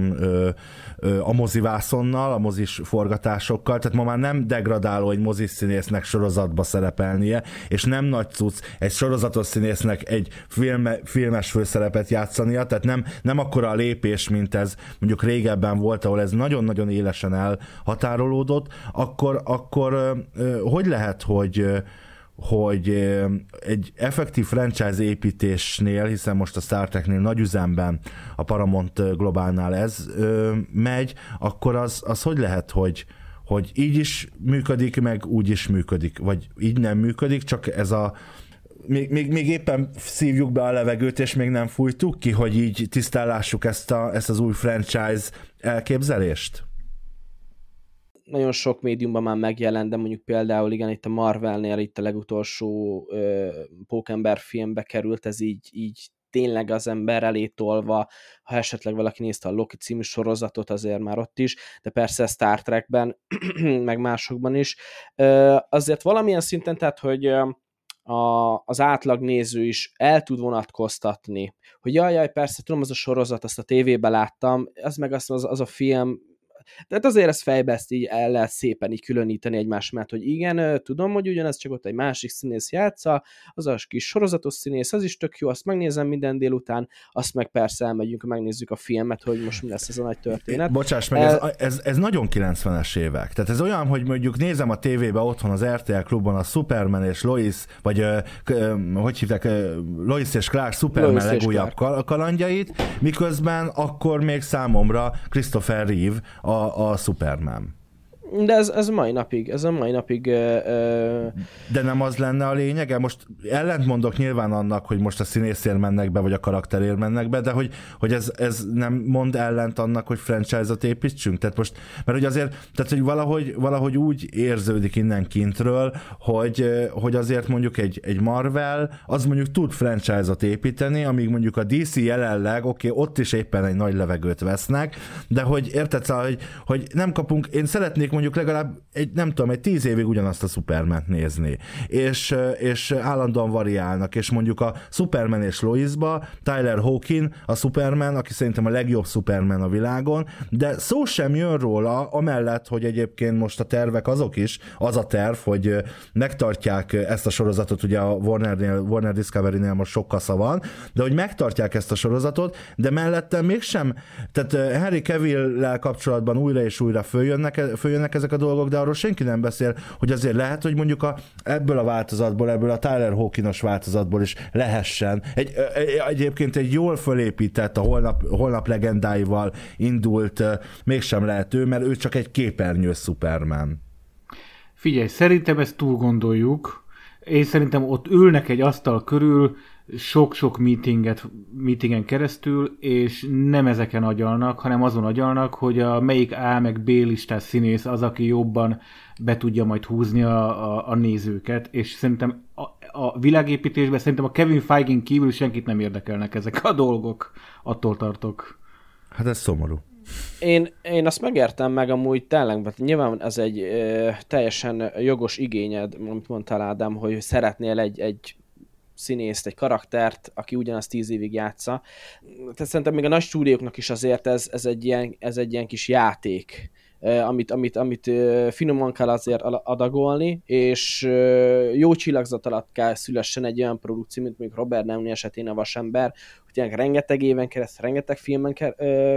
a mozivászonnal, a mozis forgatásokkal, tehát ma már nem degradáló egy mozis színésznek sorozatba szerepelnie, és nem nagy cucc egy sorozatos színésznek egy filme, filmes főszerepet játszania, tehát nem, nem akkora a lépés, mint ez mondjuk régebben volt, ahol ez nagyon-nagyon élesen elhatárolódott, akkor, akkor hogy lehet, hogy hogy egy effektív franchise építésnél, hiszen most a Star Treknél nagy üzemben a Paramount Globálnál ez megy, akkor az, az hogy lehet, hogy, hogy így is működik, meg úgy is működik, vagy így nem működik, csak ez a még, még, még éppen szívjuk be a levegőt, és még nem fújtuk ki, hogy így tisztállásuk ezt, a, ezt az új franchise elképzelést? Nagyon sok médiumban már megjelent, de mondjuk például igen, itt a Marvelnél itt a legutolsó uh, Pókember filmbe került, ez így, így tényleg az ember elé tolva, ha esetleg valaki nézte a Loki című sorozatot, azért már ott is, de persze Star Trekben, meg másokban is. Uh, azért valamilyen szinten, tehát, hogy a, az átlag néző is el tud vonatkoztatni, hogy jaj, jaj, persze, tudom, az a sorozat, azt a tévében láttam, az meg az, az, az a film, tehát azért ezt fejbe ezt így el lehet szépen így különíteni egymás mellett, hogy igen, tudom, hogy ugyanez csak ott egy másik színész játsza, az a kis sorozatos színész, az is tök jó, azt megnézem minden délután, azt meg persze elmegyünk, megnézzük a filmet, hogy most mi lesz ez a nagy történet. Bocsáss meg, ez, ez, ez nagyon 90-es évek. Tehát ez olyan, hogy mondjuk nézem a tévébe otthon az RTL klubban a Superman és Lois, vagy hogy hívták, Lois és Clark Superman Lois legújabb kalandjait, miközben akkor még számomra Christopher Reeve a a, a Superman. De ez, ez mai napig, ez a mai napig... Uh, De nem az lenne a lényege? Most ellent mondok nyilván annak, hogy most a színészért mennek be, vagy a karakterért mennek be, de hogy, hogy ez, ez nem mond ellent annak, hogy franchise-ot építsünk? Tehát most, mert hogy azért, tehát hogy valahogy, valahogy úgy érződik innen kintről, hogy, hogy azért mondjuk egy, egy Marvel, az mondjuk tud franchise-ot építeni, amíg mondjuk a DC jelenleg, oké, okay, ott is éppen egy nagy levegőt vesznek, de hogy érted, szóval, hogy, hogy nem kapunk, én szeretnék mondjuk legalább egy, nem tudom, egy tíz évig ugyanazt a Superman nézni. És, és állandóan variálnak, és mondjuk a Superman és Loisba Tyler Hawkin a Superman, aki szerintem a legjobb Superman a világon, de szó sem jön róla, amellett, hogy egyébként most a tervek azok is, az a terv, hogy megtartják ezt a sorozatot, ugye a Warner-nél, Warner Discovery-nél most sok kasza van, de hogy megtartják ezt a sorozatot, de mellette mégsem, tehát Harry Cavill-lel kapcsolatban újra és újra följönnek, följönnek ezek a dolgok, de arról senki nem beszél, hogy azért lehet, hogy mondjuk a, ebből a változatból, ebből a Tyler Hawkinos változatból is lehessen. Egy, egyébként egy jól fölépített, a holnap, holnap legendáival indult, mégsem lehető, mert ő csak egy képernyő Superman. Figyelj, szerintem ezt túl gondoljuk. Én szerintem ott ülnek egy asztal körül, sok-sok meetinget, meetingen keresztül, és nem ezeken agyalnak, hanem azon agyalnak, hogy a melyik A meg B listás színész az, aki jobban be tudja majd húzni a, a, a nézőket, és szerintem a, a világépítésben szerintem a Kevin Feige kívül senkit nem érdekelnek ezek a dolgok, attól tartok. Hát ez szomorú. Én, én azt megértem meg amúgy tényleg, mert nyilván ez egy ö, teljesen jogos igényed, amit mondtál Ádám, hogy szeretnél egy, egy színészt, egy karaktert, aki ugyanazt tíz évig játsza. Tehát szerintem még a nagy stúdióknak is azért ez, ez, egy, ilyen, ez egy ilyen kis játék amit, amit, amit finoman kell azért adagolni, és jó csillagzat alatt kell szülessen egy olyan produkció, mint mondjuk Robert Downey esetén a Vasember, tényleg rengeteg éven keresztül, rengeteg filmen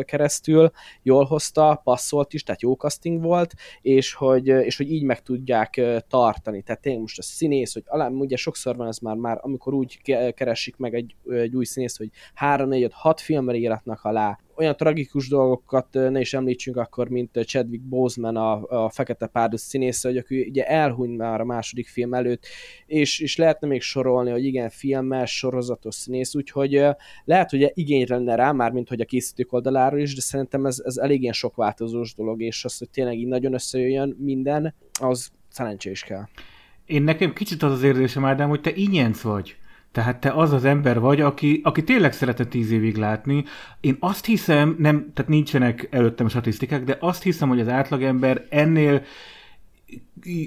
keresztül jól hozta, passzolt is, tehát jó casting volt, és hogy, és hogy így meg tudják tartani. Tehát tényleg most a színész, hogy alá, ugye sokszor van ez már, már amikor úgy keresik meg egy, egy új színész, hogy 3, 4, 5, 6 filmre íratnak alá, olyan tragikus dolgokat ne is említsünk akkor, mint Chadwick Boseman, a, a Fekete Párduc színésze, hogy aki ugye elhunyt már a második film előtt, és, és lehetne még sorolni, hogy igen, filmes, sorozatos színész, úgyhogy lehet, hogy igény lenne rá, már mint hogy a készítők oldaláról is, de szerintem ez, ez elég ilyen sok változós dolog, és az, hogy tényleg így nagyon összejöjjön minden, az szerencsé is kell. Én nekem kicsit az az érzésem, Ádám, hogy te ingyenc vagy. Tehát te az az ember vagy, aki, aki tényleg szeretett tíz évig látni. Én azt hiszem, nem, tehát nincsenek előttem statisztikák, de azt hiszem, hogy az átlagember ennél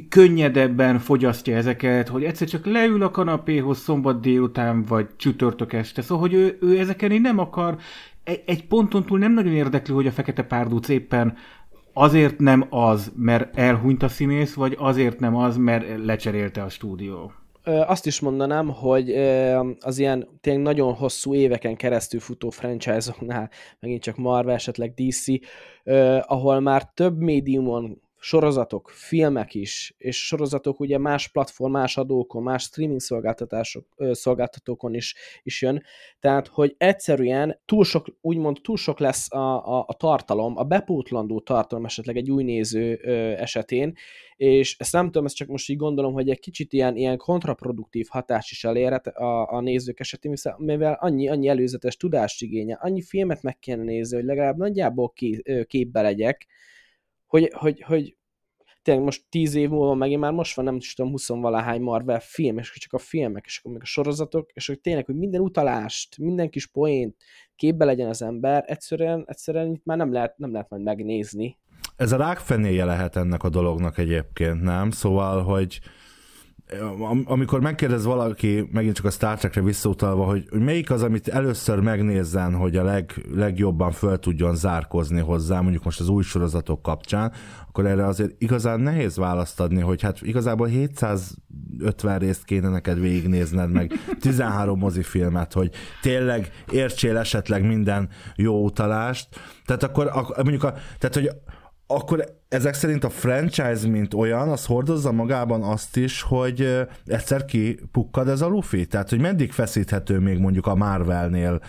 könnyedebben fogyasztja ezeket, hogy egyszer csak leül a kanapéhoz szombat délután, vagy csütörtök este. Szóval, hogy ő, ő ezeken így nem akar, egy, egy ponton túl nem nagyon érdekli, hogy a fekete párduc éppen azért nem az, mert elhunyt a színész, vagy azért nem az, mert lecserélte a stúdió azt is mondanám, hogy az ilyen tényleg nagyon hosszú éveken keresztül futó franchise-oknál, megint csak Marvel, esetleg DC, ahol már több médiumon sorozatok, filmek is, és sorozatok ugye más platform, más adókon, más streaming szolgáltatások, szolgáltatókon is, is jön, tehát, hogy egyszerűen túl sok, úgymond túl sok lesz a, a, a tartalom, a bepótlandó tartalom esetleg egy új néző ö, esetén, és ezt nem tudom, ezt csak most így gondolom, hogy egy kicsit ilyen, ilyen kontraproduktív hatás is elérhet a, a nézők esetén, mivel annyi, annyi előzetes tudást igénye, annyi filmet meg kell nézni, hogy legalább nagyjából képbe legyek, hogy, hogy, hogy tényleg most tíz év múlva megint már most van, nem is tudom, huszonvalahány Marvel film, és csak a filmek, és akkor még a sorozatok, és hogy tényleg, hogy minden utalást, minden kis poént képbe legyen az ember, egyszerűen, egyszerűen itt már nem lehet, nem lehet majd megnézni. Ez a rákfenéje lehet ennek a dolognak egyébként, nem? Szóval, hogy amikor megkérdez valaki, megint csak a Star Trekre visszautalva, hogy, hogy melyik az, amit először megnézzen, hogy a leg, legjobban föl tudjon zárkozni hozzá, mondjuk most az új sorozatok kapcsán, akkor erre azért igazán nehéz választ adni, hogy hát igazából 750 részt kéne neked végignézned, meg 13 mozifilmet, hogy tényleg értsél esetleg minden jó utalást. Tehát akkor mondjuk, a, tehát hogy akkor ezek szerint a franchise, mint olyan, az hordozza magában azt is, hogy egyszer kipukkad ez a lufi? Tehát, hogy meddig feszíthető még mondjuk a Marvelnél?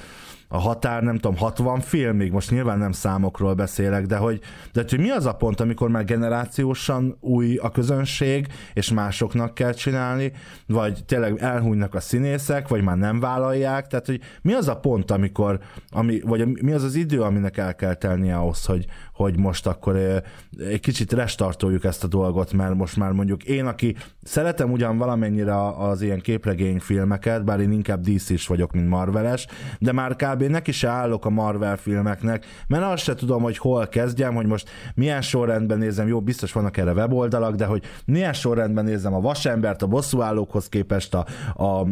A határ, nem tudom, 60 filmig, most nyilván nem számokról beszélek, de hogy, de hogy mi az a pont, amikor már generációsan új a közönség, és másoknak kell csinálni, vagy tényleg elhújnak a színészek, vagy már nem vállalják, tehát hogy mi az a pont, amikor, ami, vagy mi az az idő, aminek el kell tennie ahhoz, hogy, hogy most akkor egy kicsit restartoljuk ezt a dolgot, mert most már mondjuk én, aki szeretem ugyan valamennyire az ilyen képregényfilmeket, bár én inkább dc is vagyok, mint Marveles, de már kb. neki se állok a Marvel filmeknek, mert azt se tudom, hogy hol kezdjem, hogy most milyen sorrendben nézem, jó, biztos vannak erre weboldalak, de hogy milyen sorrendben nézem a Vasembert, a bosszúállókhoz képest a, a, a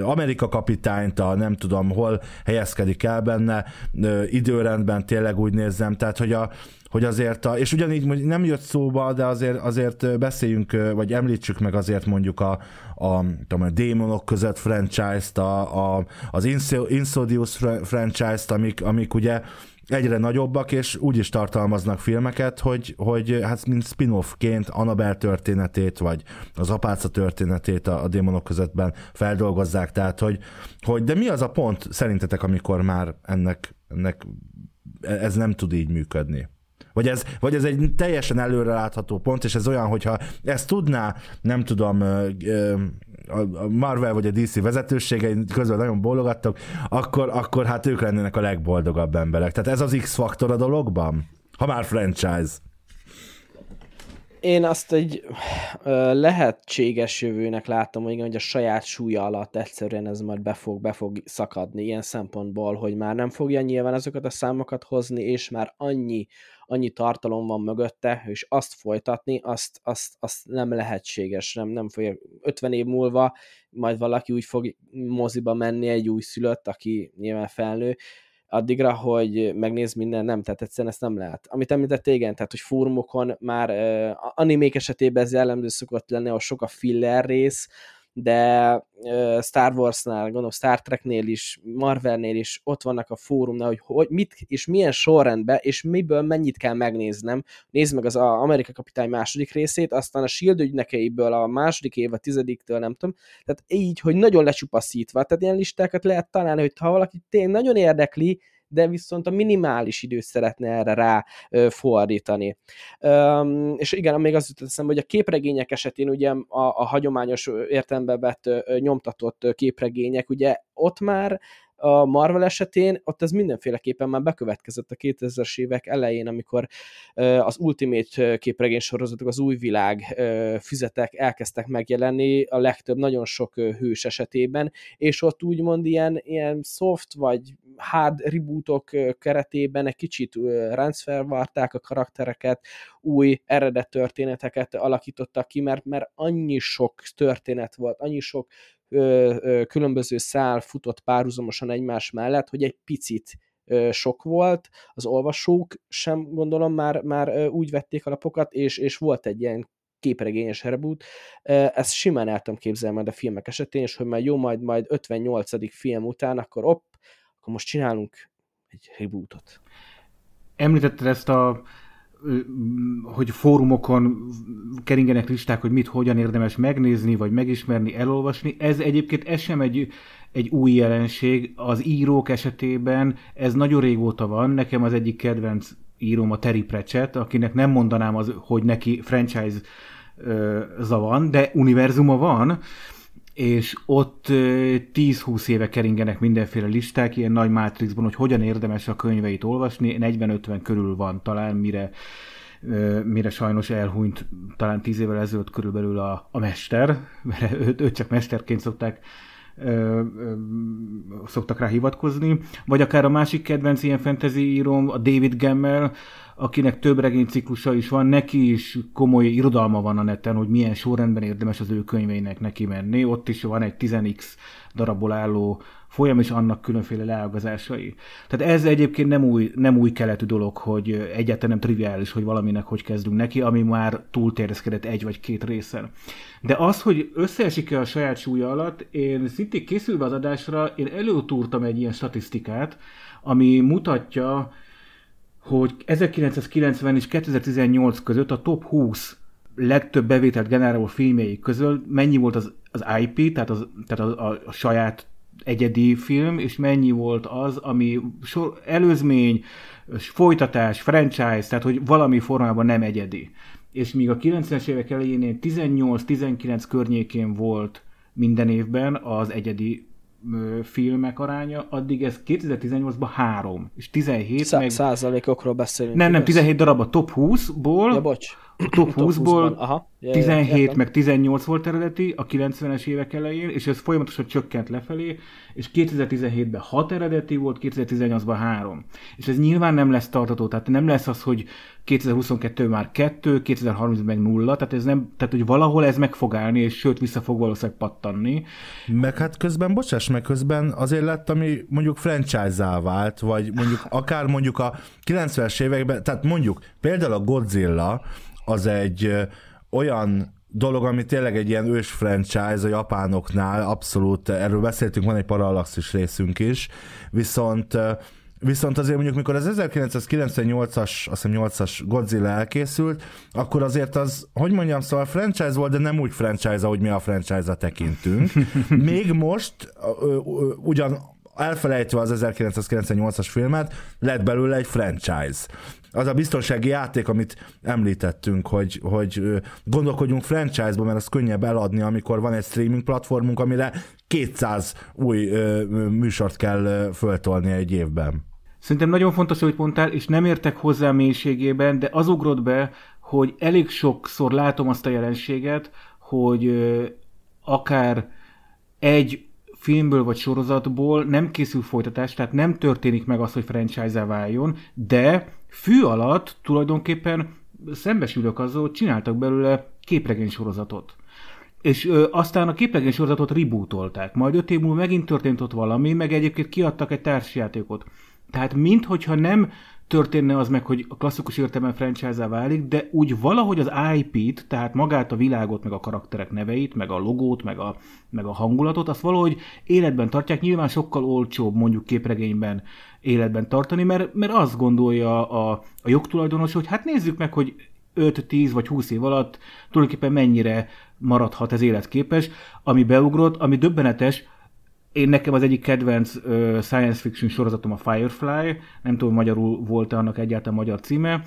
Amerika kapitányt, a nem tudom hol helyezkedik el benne, időrendben tényleg úgy nézem, tehát hogy a, hogy azért, a, és ugyanígy nem jött szóba, de azért, azért beszéljünk, vagy említsük meg azért mondjuk a, a, tudom, a démonok között franchise-t, a, a, az Insidious franchise-t, amik, amik ugye egyre nagyobbak, és úgy is tartalmaznak filmeket, hogy, hogy hát mint spin-offként Annabelle történetét, vagy az apáca történetét a, a démonok közöttben feldolgozzák, tehát hogy, hogy de mi az a pont szerintetek, amikor már ennek, ennek ez nem tud így működni. Vagy ez, vagy ez egy teljesen előrelátható pont, és ez olyan, hogyha ezt tudná, nem tudom, a Marvel vagy a DC vezetőségei közben nagyon bólogattak, akkor, akkor hát ők lennének a legboldogabb emberek. Tehát ez az X-faktor a dologban? Ha már franchise én azt egy ö, lehetséges jövőnek látom, hogy, igen, hogy a saját súlya alatt egyszerűen ez majd be fog, be fog szakadni ilyen szempontból, hogy már nem fogja nyilván azokat a számokat hozni, és már annyi, annyi tartalom van mögötte, és azt folytatni, azt, azt, azt nem lehetséges, nem, nem fogja. 50 év múlva majd valaki úgy fog moziba menni egy új szülött, aki nyilván felnő, addigra, hogy megnéz minden, nem, tehát egyszerűen ezt nem lehet. Amit említett, igen, tehát hogy fórumokon már uh, animék esetében ez jellemző szokott lenni, ahol sok a filler rész, de uh, Star Warsnál, gondolom Star Treknél is, Marvelnél is ott vannak a fórumnál, hogy, hogy mit és milyen sorrendben, és miből mennyit kell megnéznem. Nézd meg az Amerika Kapitány második részét, aztán a Shield ügynekeiből a második év, a tizediktől, nem tudom. Tehát így, hogy nagyon lecsupaszítva. Tehát ilyen listákat lehet találni, hogy ha valaki tényleg nagyon érdekli, de viszont a minimális időt szeretne erre rá fordítani. És igen, még az jutott eszembe, hogy a képregények esetén ugye a, a hagyományos értelembe vett nyomtatott képregények, ugye ott már a Marvel esetén ott ez mindenféleképpen már bekövetkezett a 2000-es évek elején, amikor az Ultimate képregény sorozatok, az új világ füzetek elkezdtek megjelenni a legtöbb, nagyon sok hős esetében, és ott úgymond ilyen, ilyen soft vagy hard rebootok keretében egy kicsit ráncfelvárták a karaktereket, új eredet történeteket alakítottak ki, mert, mert annyi sok történet volt, annyi sok különböző szál futott párhuzamosan egymás mellett, hogy egy picit sok volt, az olvasók sem gondolom már, már úgy vették a lapokat, és, és volt egy ilyen képregényes reboot. Ezt simán el tudom képzelni majd a filmek esetén, és hogy már jó, majd, majd 58. film után, akkor opp, akkor most csinálunk egy rebootot. Említetted ezt a hogy fórumokon keringenek listák, hogy mit hogyan érdemes megnézni, vagy megismerni, elolvasni. Ez egyébként ez sem egy, egy új jelenség. Az írók esetében ez nagyon régóta van. Nekem az egyik kedvenc íróm a Terry Pratchett, akinek nem mondanám, az, hogy neki franchise za van, de univerzuma van, és ott 10-20 éve keringenek mindenféle listák, ilyen nagy Matrixban, hogy hogyan érdemes a könyveit olvasni, 40-50 körül van talán, mire mire sajnos elhunyt talán 10 évvel ezelőtt körülbelül a, a mester, mert őt, őt csak mesterként szokták ö, ö, szoktak rá hivatkozni, vagy akár a másik kedvenc ilyen fantasy íróm, a David Gemmel, akinek több regényciklusa is van, neki is komoly irodalma van a neten, hogy milyen sorrendben érdemes az ő könyveinek neki menni. Ott is van egy 10x darabból álló folyam, és annak különféle leágazásai. Tehát ez egyébként nem új, nem új keletű dolog, hogy egyáltalán nem triviális, hogy valaminek hogy kezdünk neki, ami már túlterjeszkedett egy vagy két részen. De az, hogy összeesik-e a saját súlya alatt, én szintén készülve az adásra, én előtúrtam egy ilyen statisztikát, ami mutatja, hogy 1990 és 2018 között a top 20 legtöbb bevételt generáló filmjei közül mennyi volt az, az IP, tehát, az, tehát a, a, a saját egyedi film, és mennyi volt az, ami sor, előzmény, folytatás, franchise, tehát hogy valami formában nem egyedi. És míg a 90-es évek elején 18-19 környékén volt minden évben az egyedi filmek aránya, addig ez 2018-ban 3, és 17 Szá- meg... Százalékokról beszélünk. Nem, nem, 17 darab a top 20-ból. Ja, bocs. A top 20-ból Aha. Ja, 17 ja, meg 18 volt eredeti a 90-es évek elején, és ez folyamatosan csökkent lefelé, és 2017-ben 6 eredeti volt, 2018-ban 3. És ez nyilván nem lesz tartató, tehát nem lesz az, hogy 2022 már 2, 2030 meg 0, tehát ez nem, tehát hogy valahol ez meg fog állni, és sőt vissza fog valószínűleg pattanni. Meg hát közben, bocsáss meg, közben azért lett, ami mondjuk franchise-zá vált, vagy mondjuk akár mondjuk a 90-es években, tehát mondjuk például a Godzilla, az egy olyan dolog, ami tényleg egy ilyen ős franchise a japánoknál, abszolút, erről beszéltünk, van egy parallaxis részünk is, viszont Viszont azért mondjuk, mikor az 1998-as, azt hiszem 8-as Godzilla elkészült, akkor azért az, hogy mondjam, szóval franchise volt, de nem úgy franchise, ahogy mi a franchise-a tekintünk. Még most ugyan elfelejtve az 1998-as filmet, lett belőle egy franchise az a biztonsági játék, amit említettünk, hogy, hogy gondolkodjunk franchise-ba, mert az könnyebb eladni, amikor van egy streaming platformunk, amire 200 új műsort kell föltolni egy évben. Szerintem nagyon fontos, hogy mondtál, és nem értek hozzá mélységében, de az ugrott be, hogy elég sokszor látom azt a jelenséget, hogy akár egy filmből vagy sorozatból nem készül folytatás, tehát nem történik meg az, hogy franchise váljon, de fű alatt tulajdonképpen szembesülök azzal, hogy csináltak belőle képregény sorozatot. És ö, aztán a képregény sorozatot rebootolták. Majd öt év múlva megint történt ott valami, meg egyébként kiadtak egy társjátékot. Tehát minthogyha nem történne az meg, hogy a klasszikus értelemben franchise válik, de úgy valahogy az IP-t, tehát magát a világot, meg a karakterek neveit, meg a logót, meg a, meg a hangulatot, azt valahogy életben tartják, nyilván sokkal olcsóbb mondjuk képregényben életben tartani, mert, mert azt gondolja a, a jogtulajdonos, hogy hát nézzük meg, hogy 5-10 vagy 20 év alatt tulajdonképpen mennyire maradhat ez életképes, ami beugrott, ami döbbenetes, én nekem az egyik kedvenc uh, science fiction sorozatom a Firefly, nem tudom, magyarul volt-e annak egyáltalán magyar címe,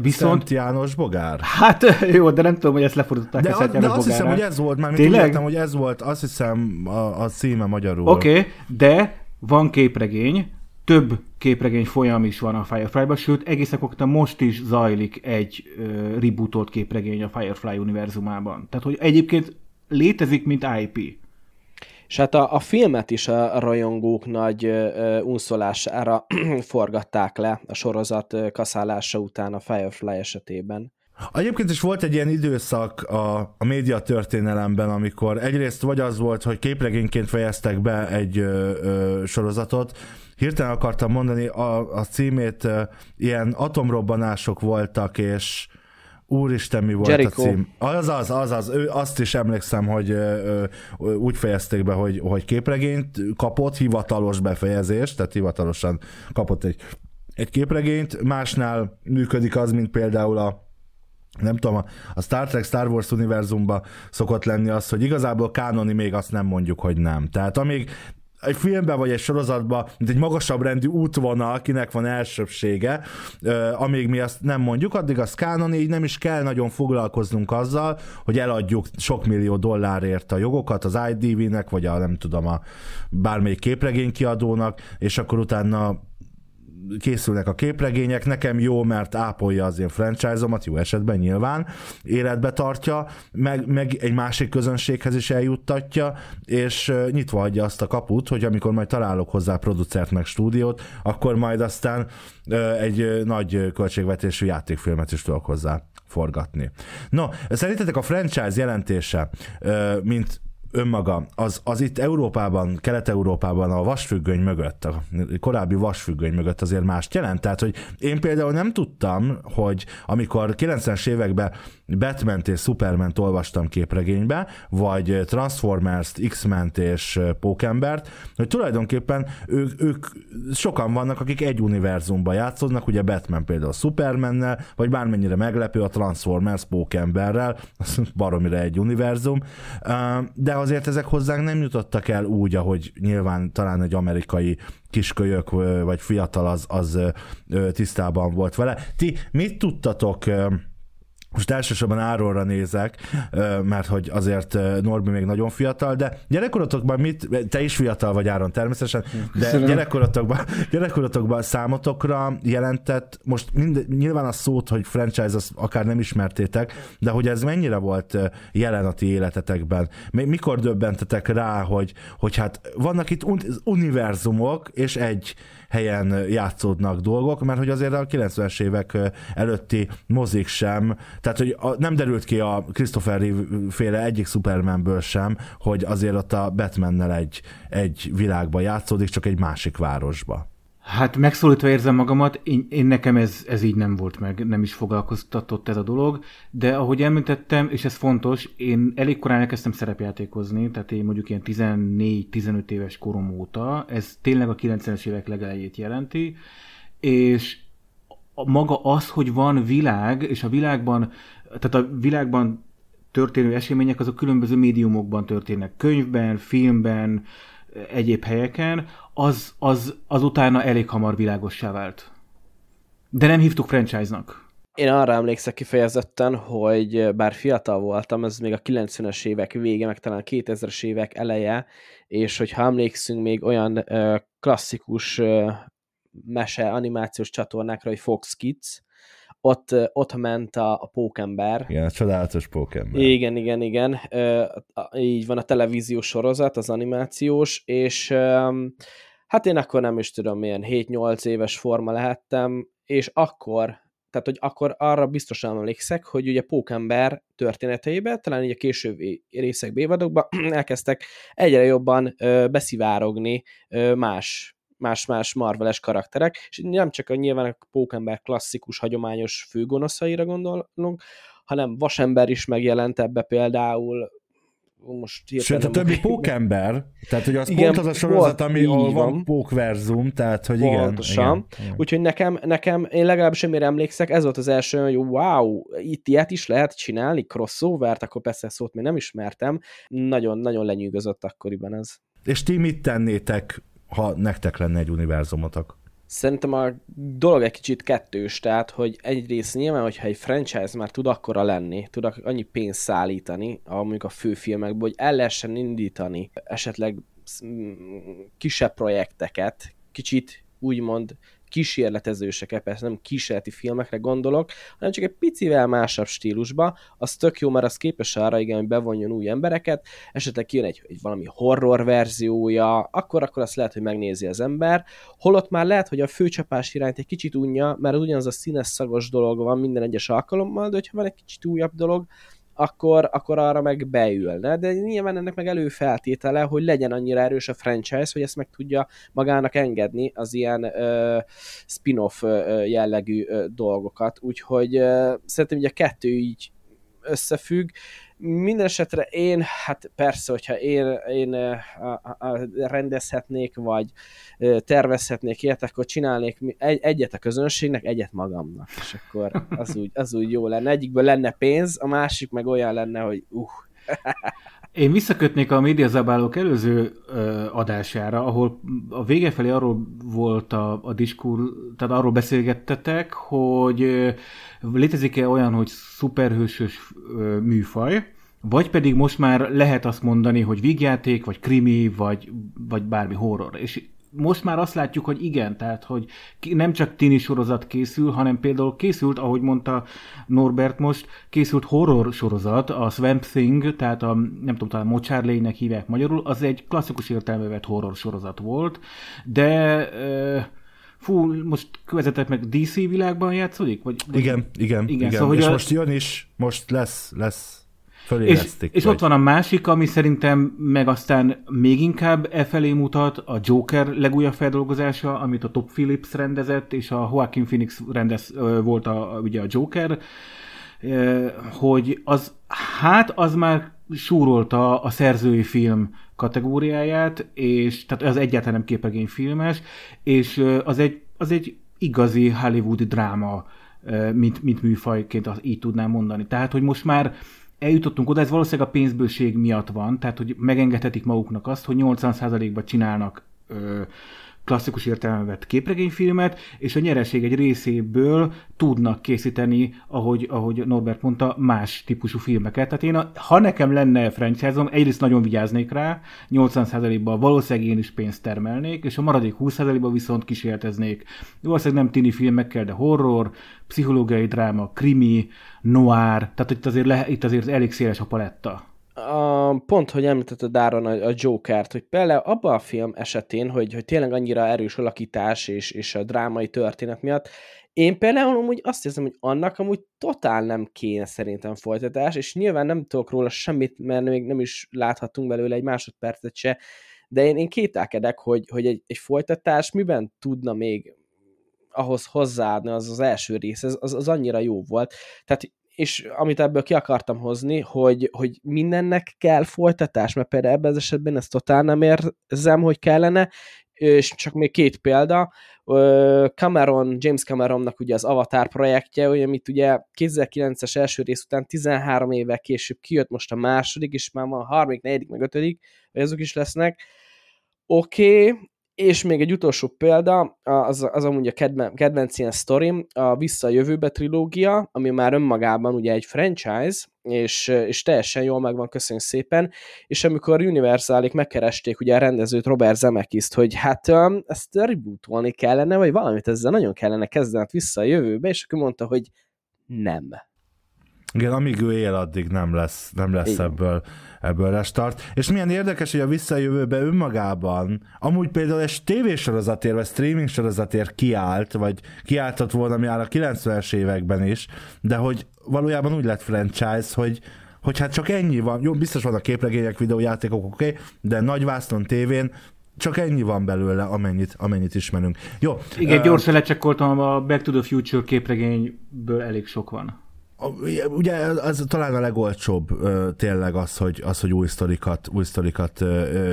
viszont... Szent János Bogár. Hát jó, de nem tudom, hogy ezt lefordították de, a Szent János De azt hiszem, hogy ez volt, már Tényleg? Úgy hogy ez volt, azt hiszem a, a címe magyarul. Oké, okay, de van képregény, több képregény folyam is van a Firefly-ban, sőt, egészen konkrétan most is zajlik egy uh, rebootolt képregény a Firefly univerzumában. Tehát, hogy egyébként létezik, mint IP. És hát a, a filmet is a rajongók nagy uh, unszolására forgatták le a sorozat kaszálása után a Firefly esetében. Egyébként is volt egy ilyen időszak a, a média történelemben, amikor egyrészt vagy az volt, hogy képregényként fejeztek be egy ö, ö, sorozatot, hirtelen akartam mondani a, a címét, ö, ilyen atomrobbanások voltak, és Úristen, mi volt Jericho. a cím? Az az, az az. Ő, azt is emlékszem, hogy ö, ö, úgy fejezték be, hogy, hogy képregényt kapott, hivatalos befejezést, tehát hivatalosan kapott egy, egy képregényt. Másnál működik az, mint például a nem tudom, a- a Star Trek Star Wars univerzumban szokott lenni az, hogy igazából kánoni még azt nem mondjuk, hogy nem. Tehát amíg egy filmben vagy egy sorozatban, mint egy magasabb rendű útvonal, kinek van elsőbsége, amíg mi azt nem mondjuk, addig az kánoni, így nem is kell nagyon foglalkoznunk azzal, hogy eladjuk sok millió dollárért a jogokat az IDV-nek, vagy a nem tudom, a bármelyik képregénykiadónak, és akkor utána készülnek a képregények, nekem jó, mert ápolja az én franchise-omat, jó esetben nyilván, életbe tartja, meg, meg egy másik közönséghez is eljuttatja, és nyitva hagyja azt a kaput, hogy amikor majd találok hozzá producert meg stúdiót, akkor majd aztán egy nagy költségvetésű játékfilmet is tudok hozzá forgatni. No, szerintetek a franchise jelentése, mint önmaga, az, az itt Európában, Kelet-Európában a vasfüggöny mögött, a korábbi vasfüggöny mögött azért mást jelent. Tehát, hogy én például nem tudtam, hogy amikor 90-es években batman és superman olvastam képregénybe, vagy Transformers-t, X-ment és Pókembert, hogy tulajdonképpen ők, ők sokan vannak, akik egy univerzumban játszódnak, ugye Batman például Supermannel, vagy bármennyire meglepő a Transformers Pókemberrel, az baromira egy univerzum, de azért ezek hozzánk nem jutottak el úgy, ahogy nyilván talán egy amerikai kiskölyök vagy fiatal az, az tisztában volt vele. Ti mit tudtatok most elsősorban Áronra nézek, mert hogy azért Norbi még nagyon fiatal, de gyerekkoratokban mit, te is fiatal vagy Áron természetesen, de gyerekkoratokban, gyerekkoratokban számotokra jelentett, most mind, nyilván a szót, hogy franchise, azt akár nem ismertétek, de hogy ez mennyire volt jelen a ti életetekben? Mikor döbbentetek rá, hogy, hogy hát vannak itt univerzumok, és egy helyen játszódnak dolgok, mert hogy azért a 90-es évek előtti mozik sem, tehát hogy a, nem derült ki a Christopher Reeve féle egyik Supermanből sem, hogy azért ott a Batmannel egy, egy világba játszódik, csak egy másik városba. Hát megszólítva érzem magamat, én, én nekem ez, ez így nem volt meg, nem is foglalkoztatott ez a dolog, de ahogy említettem, és ez fontos, én elég korán elkezdtem szerepjátékozni, tehát én mondjuk ilyen 14-15 éves korom óta, ez tényleg a 90-es évek legelejét jelenti, és maga az, hogy van világ, és a világban, tehát a világban történő események azok különböző médiumokban történnek, könyvben, filmben, egyéb helyeken, az, az, az utána elég hamar világossá vált. De nem hívtuk franchise-nak. Én arra emlékszek kifejezetten, hogy bár fiatal voltam, ez még a 90-es évek vége, meg talán 2000-es évek eleje, és hogyha emlékszünk még olyan uh, klasszikus uh, mese animációs csatornákra, hogy Fox Kids, ott, ott ment a, a pókember. Igen, a csodálatos pókember. Igen, igen, igen. Uh, így van a televíziós sorozat, az animációs, és um, hát én akkor nem is tudom, milyen 7-8 éves forma lehettem, és akkor, tehát hogy akkor arra biztosan emlékszek, hogy ugye Pókember történeteiben, talán így a későbbi részek évadokban elkezdtek egyre jobban ö, beszivárogni ö, más más-más marveles karakterek, és nem csak a nyilván a Pókember klasszikus, hagyományos főgonoszaira gondolunk, hanem Vasember is megjelent ebbe például, most Sőt, a többi pókember, tehát hogy az igen, pont az a sorozat, ami ahol van, van pókverzum, tehát hogy Pontosan. igen. igen. Úgyhogy nekem, nekem, én legalább semmire emlékszek, ez volt az első, hogy wow, itt ilyet is lehet csinálni, crossovert, akkor persze szót még nem ismertem, nagyon-nagyon lenyűgözött akkoriban ez. És ti mit tennétek, ha nektek lenne egy univerzumotok? Szerintem a dolog egy kicsit kettős, tehát, hogy egyrészt nyilván, hogyha egy franchise már tud akkora lenni, tud annyi pénzt szállítani, a, mondjuk a főfilmekből, hogy el lehessen indítani esetleg kisebb projekteket, kicsit úgymond kísérletezőseket, persze nem kísérleti filmekre gondolok, hanem csak egy picivel másabb stílusba, az tök jó, mert az képes arra, igen, hogy bevonjon új embereket, esetleg kijön egy, egy valami horror verziója, akkor, akkor azt lehet, hogy megnézi az ember, holott már lehet, hogy a főcsapás irányt egy kicsit unja, mert ugyanaz a színes szagos dolog van minden egyes alkalommal, de hogyha van egy kicsit újabb dolog, akkor, akkor arra meg beülne, de nyilván ennek meg előfeltétele, hogy legyen annyira erős a franchise, hogy ezt meg tudja magának engedni az ilyen ö, spin-off jellegű ö, dolgokat, úgyhogy ö, szerintem ugye a kettő így összefügg, minden esetre én, hát persze, hogyha én, én a, a, a rendezhetnék, vagy tervezhetnék ilyet, akkor csinálnék egy, egyet a közönségnek, egyet magamnak, és akkor az úgy, az úgy jó lenne. Egyikből lenne pénz, a másik meg olyan lenne, hogy uh. Én visszakötnék a médiazabálók előző ö, adására, ahol a vége felé arról volt a, a diskur, tehát arról beszélgettetek, hogy létezik-e olyan, hogy szuperhősös műfaj, vagy pedig most már lehet azt mondani, hogy vígjáték, vagy krimi, vagy, vagy bármi horror. És most már azt látjuk, hogy igen, tehát hogy nem csak tini sorozat készül, hanem például készült, ahogy mondta Norbert most, készült horror sorozat, a Swamp Thing, tehát a, nem tudom, talán mocsárlénynek hívják magyarul, az egy klasszikus értelmevet horror sorozat volt, de fú, most követetek meg DC világban játszódik? Vagy, igen, igen, igen. igen. Szóval, és a... most jön is, most lesz, lesz és, és ott van a másik, ami szerintem meg aztán még inkább e felé mutat, a Joker legújabb feldolgozása, amit a Top Phillips rendezett, és a Joaquin Phoenix rendez, volt a, ugye a Joker, hogy az, hát az már súrolta a szerzői film kategóriáját, és tehát az egyáltalán nem képregényfilmes, és az egy, az egy igazi hollywoodi dráma, mint, mint műfajként azt így tudnám mondani. Tehát, hogy most már eljutottunk oda, ez valószínűleg a pénzbőség miatt van, tehát hogy megengedhetik maguknak azt, hogy 80%-ban csinálnak ö, klasszikus értelemben vett képregényfilmet, és a nyereség egy részéből tudnak készíteni, ahogy, ahogy Norbert mondta, más típusú filmeket. Tehát én, a, ha nekem lenne franchise-om, egyrészt nagyon vigyáznék rá, 80%-ban valószínűleg én is pénzt termelnék, és a maradék 20%-ban viszont kísérleteznék. Valószínűleg nem tini filmekkel, de horror, pszichológiai dráma, krimi, noir, tehát itt azért, le, itt azért elég széles a paletta a, pont, hogy említetted Áron a, a Jokert, hogy például abban a film esetén, hogy, hogy tényleg annyira erős alakítás és, és a drámai történet miatt, én például amúgy azt hiszem, hogy annak amúgy totál nem kéne szerintem folytatás, és nyilván nem tudok róla semmit, mert még nem is láthatunk belőle egy másodpercet se, de én, én kételkedek, hogy, hogy egy, egy folytatás miben tudna még ahhoz hozzáadni az az első rész, az, az, az annyira jó volt. Tehát és amit ebből ki akartam hozni, hogy, hogy mindennek kell folytatás, mert például ebben az esetben ezt totál nem érzem, hogy kellene, és csak még két példa, Cameron, James Cameronnak ugye az Avatar projektje, ugye, amit ugye 2009-es első rész után 13 évvel később kijött most a második, és már van a harmadik, negyedik, meg ötödik, azok is lesznek. Oké, okay, és még egy utolsó példa, az, az amúgy a kedven, kedvenc ilyen sztorim, a Vissza a jövőbe trilógia, ami már önmagában ugye egy franchise, és, és teljesen jól megvan, köszönjük szépen, és amikor Universalék megkeresték ugye a rendezőt Robert Zemeckis-t, hogy hát ezt rebootolni kellene, vagy valamit ezzel nagyon kellene kezdeni vissza a jövőbe, és akkor mondta, hogy nem. Igen, amíg ő él, addig nem lesz, nem lesz ebből, ebből restart. És milyen érdekes, hogy a visszajövőbe önmagában, amúgy például egy tévésorozatért, vagy streaming sorozatért kiállt, vagy kiáltott volna már a 90-es években is, de hogy valójában úgy lett franchise, hogy, hogy hát csak ennyi van. Jó, biztos van a képregények, videójátékok, oké, okay, de nagy vászton tévén csak ennyi van belőle, amennyit, amennyit ismerünk. Jó. Igen, uh, gyorsan lecsekkoltam, a Back to the Future képregényből elég sok van ugye az talán a legolcsóbb tényleg az, hogy, az, hogy új sztorikat, új sztorikat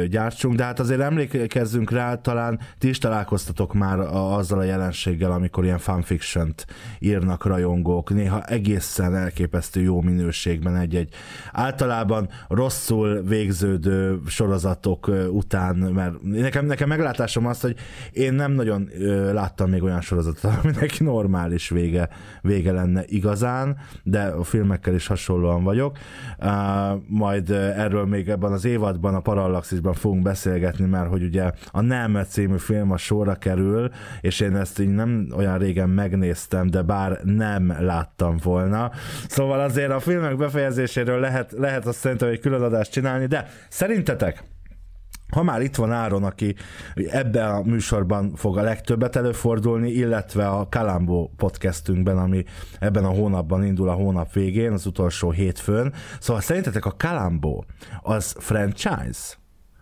gyártsunk, de hát azért emlékezzünk rá, talán ti is találkoztatok már azzal a jelenséggel, amikor ilyen fanfiction írnak rajongók, néha egészen elképesztő jó minőségben egy-egy általában rosszul végződő sorozatok után, mert nekem, nekem meglátásom az, hogy én nem nagyon láttam még olyan sorozatot, aminek normális vége, vége lenne igazán, de a filmekkel is hasonlóan vagyok. Majd erről még ebben az évadban, a Parallaxisban fogunk beszélgetni, mert hogy ugye a Nem című film a sorra kerül, és én ezt így nem olyan régen megnéztem, de bár nem láttam volna. Szóval azért a filmek befejezéséről lehet, lehet azt szerintem egy külön adást csinálni, de szerintetek ha már itt van Áron, aki ebben a műsorban fog a legtöbbet előfordulni, illetve a Kalambó podcastünkben, ami ebben a hónapban indul a hónap végén, az utolsó hétfőn. Szóval szerintetek a Kalambó az franchise?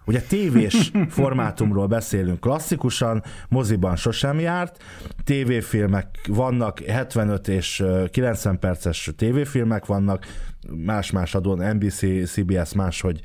Ugye tévés formátumról beszélünk klasszikusan, moziban sosem járt, tévéfilmek vannak, 75 és 90 perces tévéfilmek vannak, más-más adón, NBC, CBS máshogy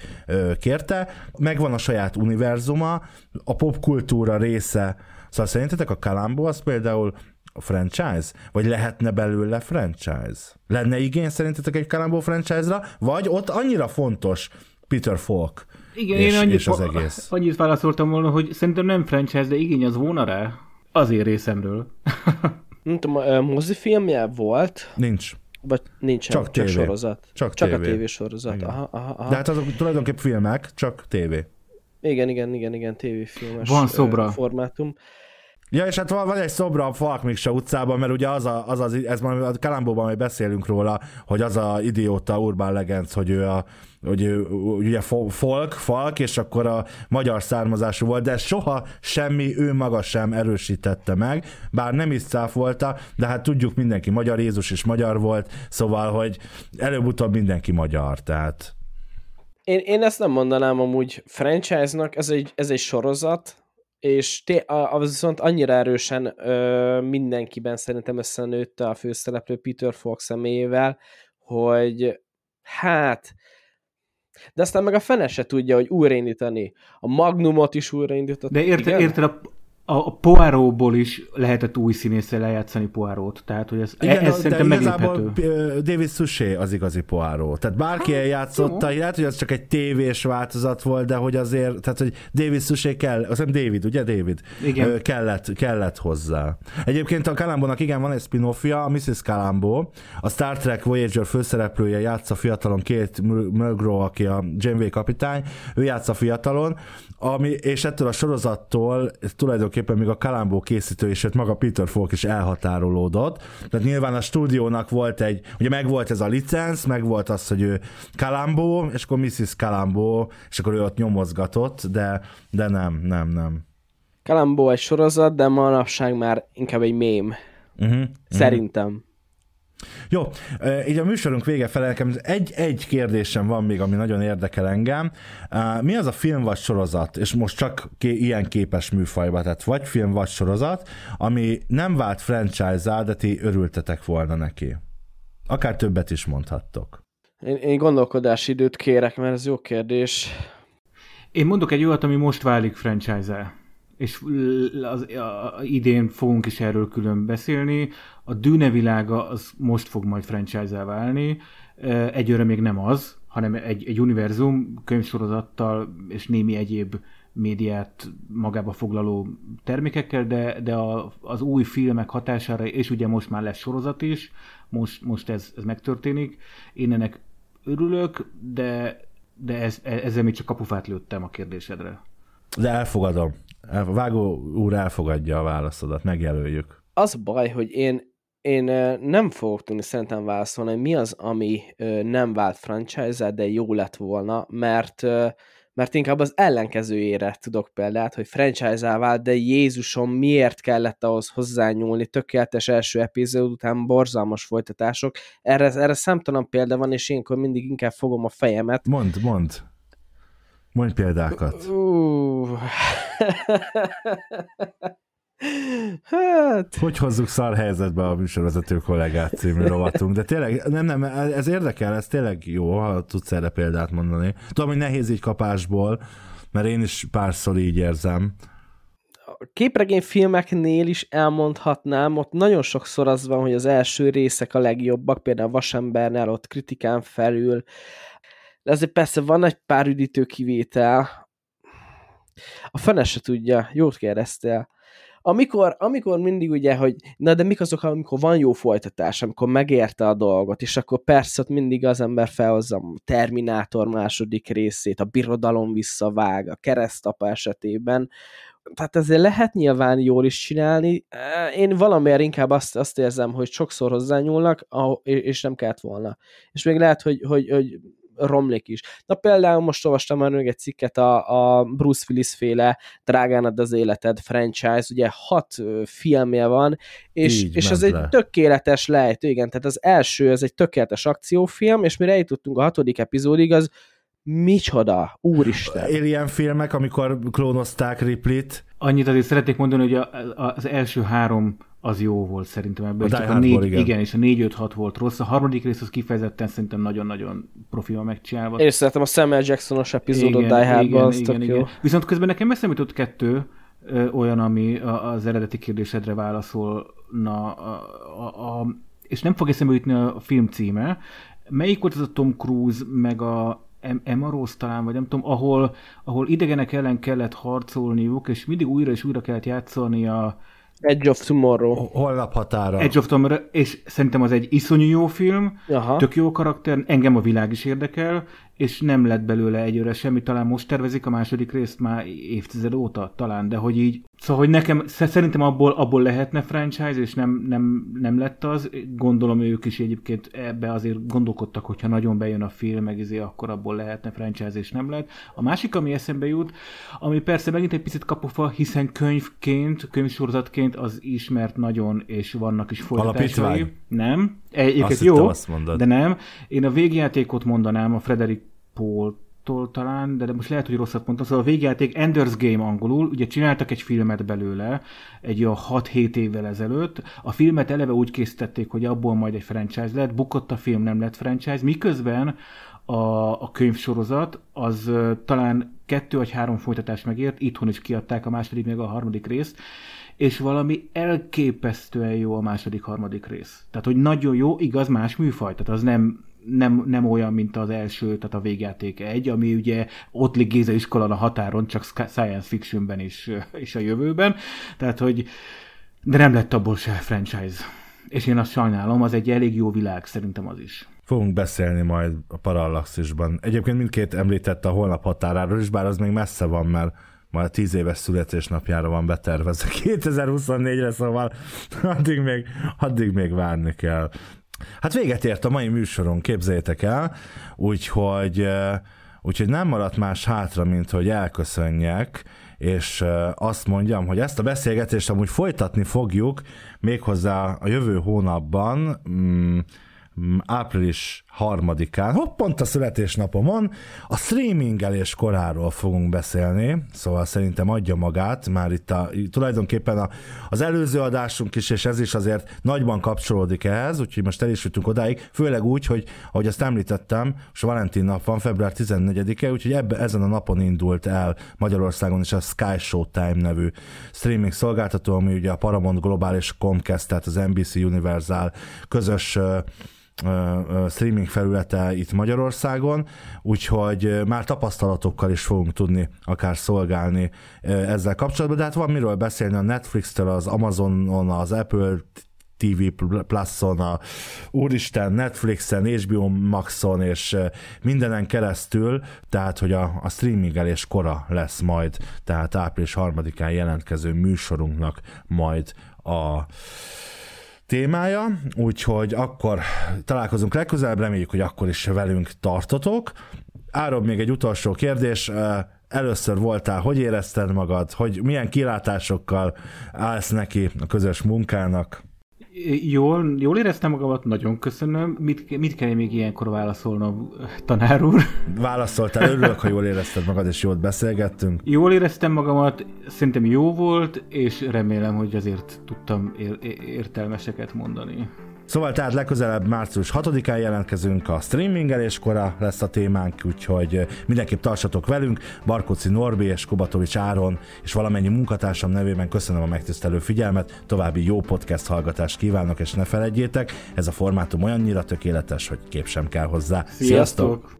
kérte. Megvan a saját univerzuma, a popkultúra része, szóval szerintetek a Kalambó az például a franchise? Vagy lehetne belőle franchise? Lenne igény szerintetek egy Kalambó franchise-ra? Vagy ott annyira fontos Peter Falk, igen, és, én annyit, és az egész. annyit válaszoltam volna, hogy szerintem nem franchise, de igény az volna rá. Azért részemről. Nem tudom, mozifilmje volt? Nincs. Vagy nincsen, csak, csak sorozat. Csak, csak tévé. a tévésorozat. Aha, aha, aha. De hát azok tulajdonképp filmek, csak tévé. Igen, igen, igen, igen, tévéfilmes Van szobra. formátum. Ja, és hát van, van egy szobra a Falk utcában, mert ugye az, a, az, az ez már a Kalambóban majd beszélünk róla, hogy az a idióta Urban Legends, hogy ő a hogy ő, ugye folk, falk, és akkor a magyar származású volt, de soha semmi ő maga sem erősítette meg, bár nem is cáfolta, de hát tudjuk mindenki magyar, Jézus is magyar volt, szóval, hogy előbb-utóbb mindenki magyar, tehát. Én, én ezt nem mondanám amúgy franchise-nak, ez egy, ez egy sorozat, és té- az viszont annyira erősen ö, mindenkiben szerintem összenőtte a főszereplő Peter Fox személyével, hogy hát de aztán meg a fene se tudja, hogy újraindítani. A Magnumot is újraindított. De érted, érted a, a, a Poirotból is lehetett új színésszel lejátszani Poirot, tehát hogy ez, Igen, ez szerintem igazából David Suchet az igazi Poirot. Tehát bárki hát, eljátszotta, lehet, hogy az csak egy tévés változat volt, de hogy azért, tehát hogy David Suchet kell, azt hiszem David, ugye David? Igen. Kellett, kellett hozzá. Egyébként a Kalambónak igen van egy spin a Mrs. Kalambó, a Star Trek Voyager főszereplője játsza fiatalon két Mulgrew, aki a Janeway kapitány, ő játsza fiatalon, ami, és ettől a sorozattól tulajdonképpen még a Kalambó készítő és maga Peter Falk is elhatárolódott. Tehát nyilván a stúdiónak volt egy, ugye meg volt ez a licenc, meg volt az, hogy ő Kalambó, és akkor Mrs. Kalambó, és akkor ő ott nyomozgatott, de, de nem, nem, nem. Kalambó egy sorozat, de manapság már inkább egy mém. Uh-huh, Szerintem. Uh-huh. Jó, így a műsorunk vége fele nekem egy, egy kérdésem van még, ami nagyon érdekel engem. Mi az a film vagy sorozat, és most csak ké, ilyen képes műfajba, tehát vagy film vagy sorozat, ami nem vált franchise de ti örültetek volna neki? Akár többet is mondhattok. Én, én gondolkodási időt kérek, mert ez jó kérdés. Én mondok egy olyat, ami most válik franchise-el és az, a, a, idén fogunk is erről külön beszélni. A Dűne világa az most fog majd franchise-el válni. Egyőre még nem az, hanem egy, egy univerzum könyvsorozattal és némi egyéb médiát magába foglaló termékekkel, de, de a, az új filmek hatására, és ugye most már lesz sorozat is, most, most ez, ez megtörténik. Én ennek örülök, de, de ez, ezzel még csak kapufát lőttem a kérdésedre. De elfogadom. Vágó úr elfogadja a válaszodat, megjelöljük. Az a baj, hogy én, én nem fogok tudni szerintem válaszolni, mi az, ami nem vált franchise de jó lett volna, mert mert inkább az ellenkezőjére tudok példát, hogy franchise vált, de Jézusom, miért kellett ahhoz hozzányúlni, tökéletes első epizód után borzalmas folytatások. Erre, erre számtalan példa van, és ilyenkor mindig inkább fogom a fejemet. Mond, mond. Mondj példákat. Uh. hát... Hogy hozzuk szar helyzetbe a műsorvezető kollégát című rovatunk, de tényleg, nem, nem, ez érdekel, ez tényleg jó, ha tudsz erre példát mondani. Tudom, hogy nehéz így kapásból, mert én is párszor így érzem. A képregény filmeknél is elmondhatnám, ott nagyon sokszor az van, hogy az első részek a legjobbak, például a Vasembernél ott kritikán felül, de azért persze van egy pár üdítő kivétel. A fene se tudja, jót kérdeztél. amikor, amikor mindig ugye, hogy na de mik azok, amikor van jó folytatás, amikor megérte a dolgot, és akkor persze ott mindig az ember felhozza a Terminátor második részét, a birodalom visszavág, a keresztapa esetében, tehát ezért lehet nyilván jól is csinálni. Én valamiért inkább azt, azt érzem, hogy sokszor hozzányúlnak, és nem kellett volna. És még lehet, hogy, hogy, hogy romlik is. Na például most olvastam már még egy cikket a, a Bruce Willis féle Drágánad az életed franchise, ugye hat filmje van, és, Így és ez egy tökéletes lejtő, igen, tehát az első, ez egy tökéletes akciófilm, és mire eljutottunk a hatodik epizódig, az micsoda, úristen. Alien filmek, amikor klónozták Ripley-t. Annyit azért szeretnék mondani, hogy a, a, az első három az jó volt szerintem ebben. A csak a négy, igen. igen. és a 4-5-6 volt rossz. A harmadik rész az kifejezetten szerintem nagyon-nagyon profilva megcsinálva. Én szerintem a Samuel Jacksonos epizódot Die Hardban, az igen, igen. Jó. Viszont közben nekem eszembe jutott kettő, ö, olyan, ami a, az eredeti kérdésedre válaszolna, a, a, a, és nem fog eszembe jutni a film címe. Melyik volt az a Tom Cruise, meg a Emma Rose talán, vagy nem tudom, ahol, ahol idegenek ellen kellett harcolniuk, és mindig újra és újra kellett játszani a, Edge of Tomorrow. Holnap határa. Edge of Tomorrow, és szerintem az egy iszonyú jó film, Aha. tök jó karakter, engem a világ is érdekel, és nem lett belőle egyőre semmi, talán most tervezik a második részt már évtized óta, talán, de hogy így Szóval, hogy nekem szerintem abból, abból lehetne franchise, és nem, nem, nem lett az. Gondolom ők is egyébként ebbe azért gondolkodtak, hogyha nagyon bejön a film, meg izé, akkor abból lehetne franchise, és nem lett. A másik, ami eszembe jut, ami persze megint egy picit kapofa, hiszen könyvként, könyvsorozatként az ismert nagyon, és vannak is folytatásai. Nem. Egyébként jó, azt de nem. Én a végjátékot mondanám, a Frederick Paul tól talán, de most lehet, hogy rosszat mondtam. Szóval a végjáték Ender's Game angolul, ugye csináltak egy filmet belőle, egy olyan 6-7 évvel ezelőtt. A filmet eleve úgy készítették, hogy abból majd egy franchise lett, bukott a film, nem lett franchise, miközben a, a könyvsorozat az uh, talán kettő vagy három folytatást megért, itthon is kiadták a második, meg a harmadik részt, és valami elképesztően jó a második, harmadik rész. Tehát, hogy nagyon jó, igaz, más műfaj, tehát az nem nem, nem olyan, mint az első, tehát a végjáték egy, ami ugye ott Géza iskola a határon, csak science fictionben is, is a jövőben. Tehát, hogy de nem lett abból se franchise. És én azt sajnálom, az egy elég jó világ, szerintem az is. Fogunk beszélni majd a Parallaxisban. Egyébként mindkét említette a holnap határáról is, bár az még messze van, mert majd a tíz éves születésnapjára van betervezve 2024-re, szóval addig még, addig még várni kell. Hát véget ért a mai műsoron, képzeljétek el, úgyhogy, úgyhogy nem maradt más hátra, mint hogy elköszönjek, és azt mondjam, hogy ezt a beszélgetést amúgy folytatni fogjuk, méghozzá a jövő hónapban, mm, április harmadikán, hopp, pont a születésnapomon, a streamingelés koráról fogunk beszélni, szóval szerintem adja magát, már itt a, tulajdonképpen a, az előző adásunk is, és ez is azért nagyban kapcsolódik ehhez, úgyhogy most el is jutunk odáig, főleg úgy, hogy ahogy azt említettem, most Valentin nap van, február 14-e, úgyhogy ebbe, ezen a napon indult el Magyarországon is a Sky Showtime nevű streaming szolgáltató, ami ugye a Paramount Global és Comcast, tehát az NBC Universal közös streaming felülete itt Magyarországon, úgyhogy már tapasztalatokkal is fogunk tudni akár szolgálni ezzel kapcsolatban, de hát van miről beszélni a Netflix-től, az Amazonon, az Apple TV Plus-on, a úristen Netflixen, HBO Maxon és mindenen keresztül, tehát hogy a, a streamingelés kora lesz majd, tehát április harmadikán jelentkező műsorunknak majd a témája, úgyhogy akkor találkozunk legközelebb, reméljük, hogy akkor is velünk tartotok. Árob még egy utolsó kérdés, először voltál, hogy érezted magad, hogy milyen kilátásokkal állsz neki a közös munkának? Jól, jól éreztem magamat, nagyon köszönöm. Mit, mit kell még ilyenkor válaszolnom, tanár úr? Válaszoltál, örülök, ha jól érezted magad, és jól beszélgettünk. Jól éreztem magamat, szerintem jó volt, és remélem, hogy azért tudtam értelmeseket mondani. Szóval tehát legközelebb március 6-án jelentkezünk, a streamingeléskora lesz a témánk, úgyhogy mindenképp tartsatok velünk. Barkóci Norbi és Kubatovics Áron és valamennyi munkatársam nevében köszönöm a megtisztelő figyelmet, további jó podcast hallgatást kívánok, és ne felejtjétek, ez a formátum olyannyira tökéletes, hogy kép sem kell hozzá. Sziasztok! Sziasztok!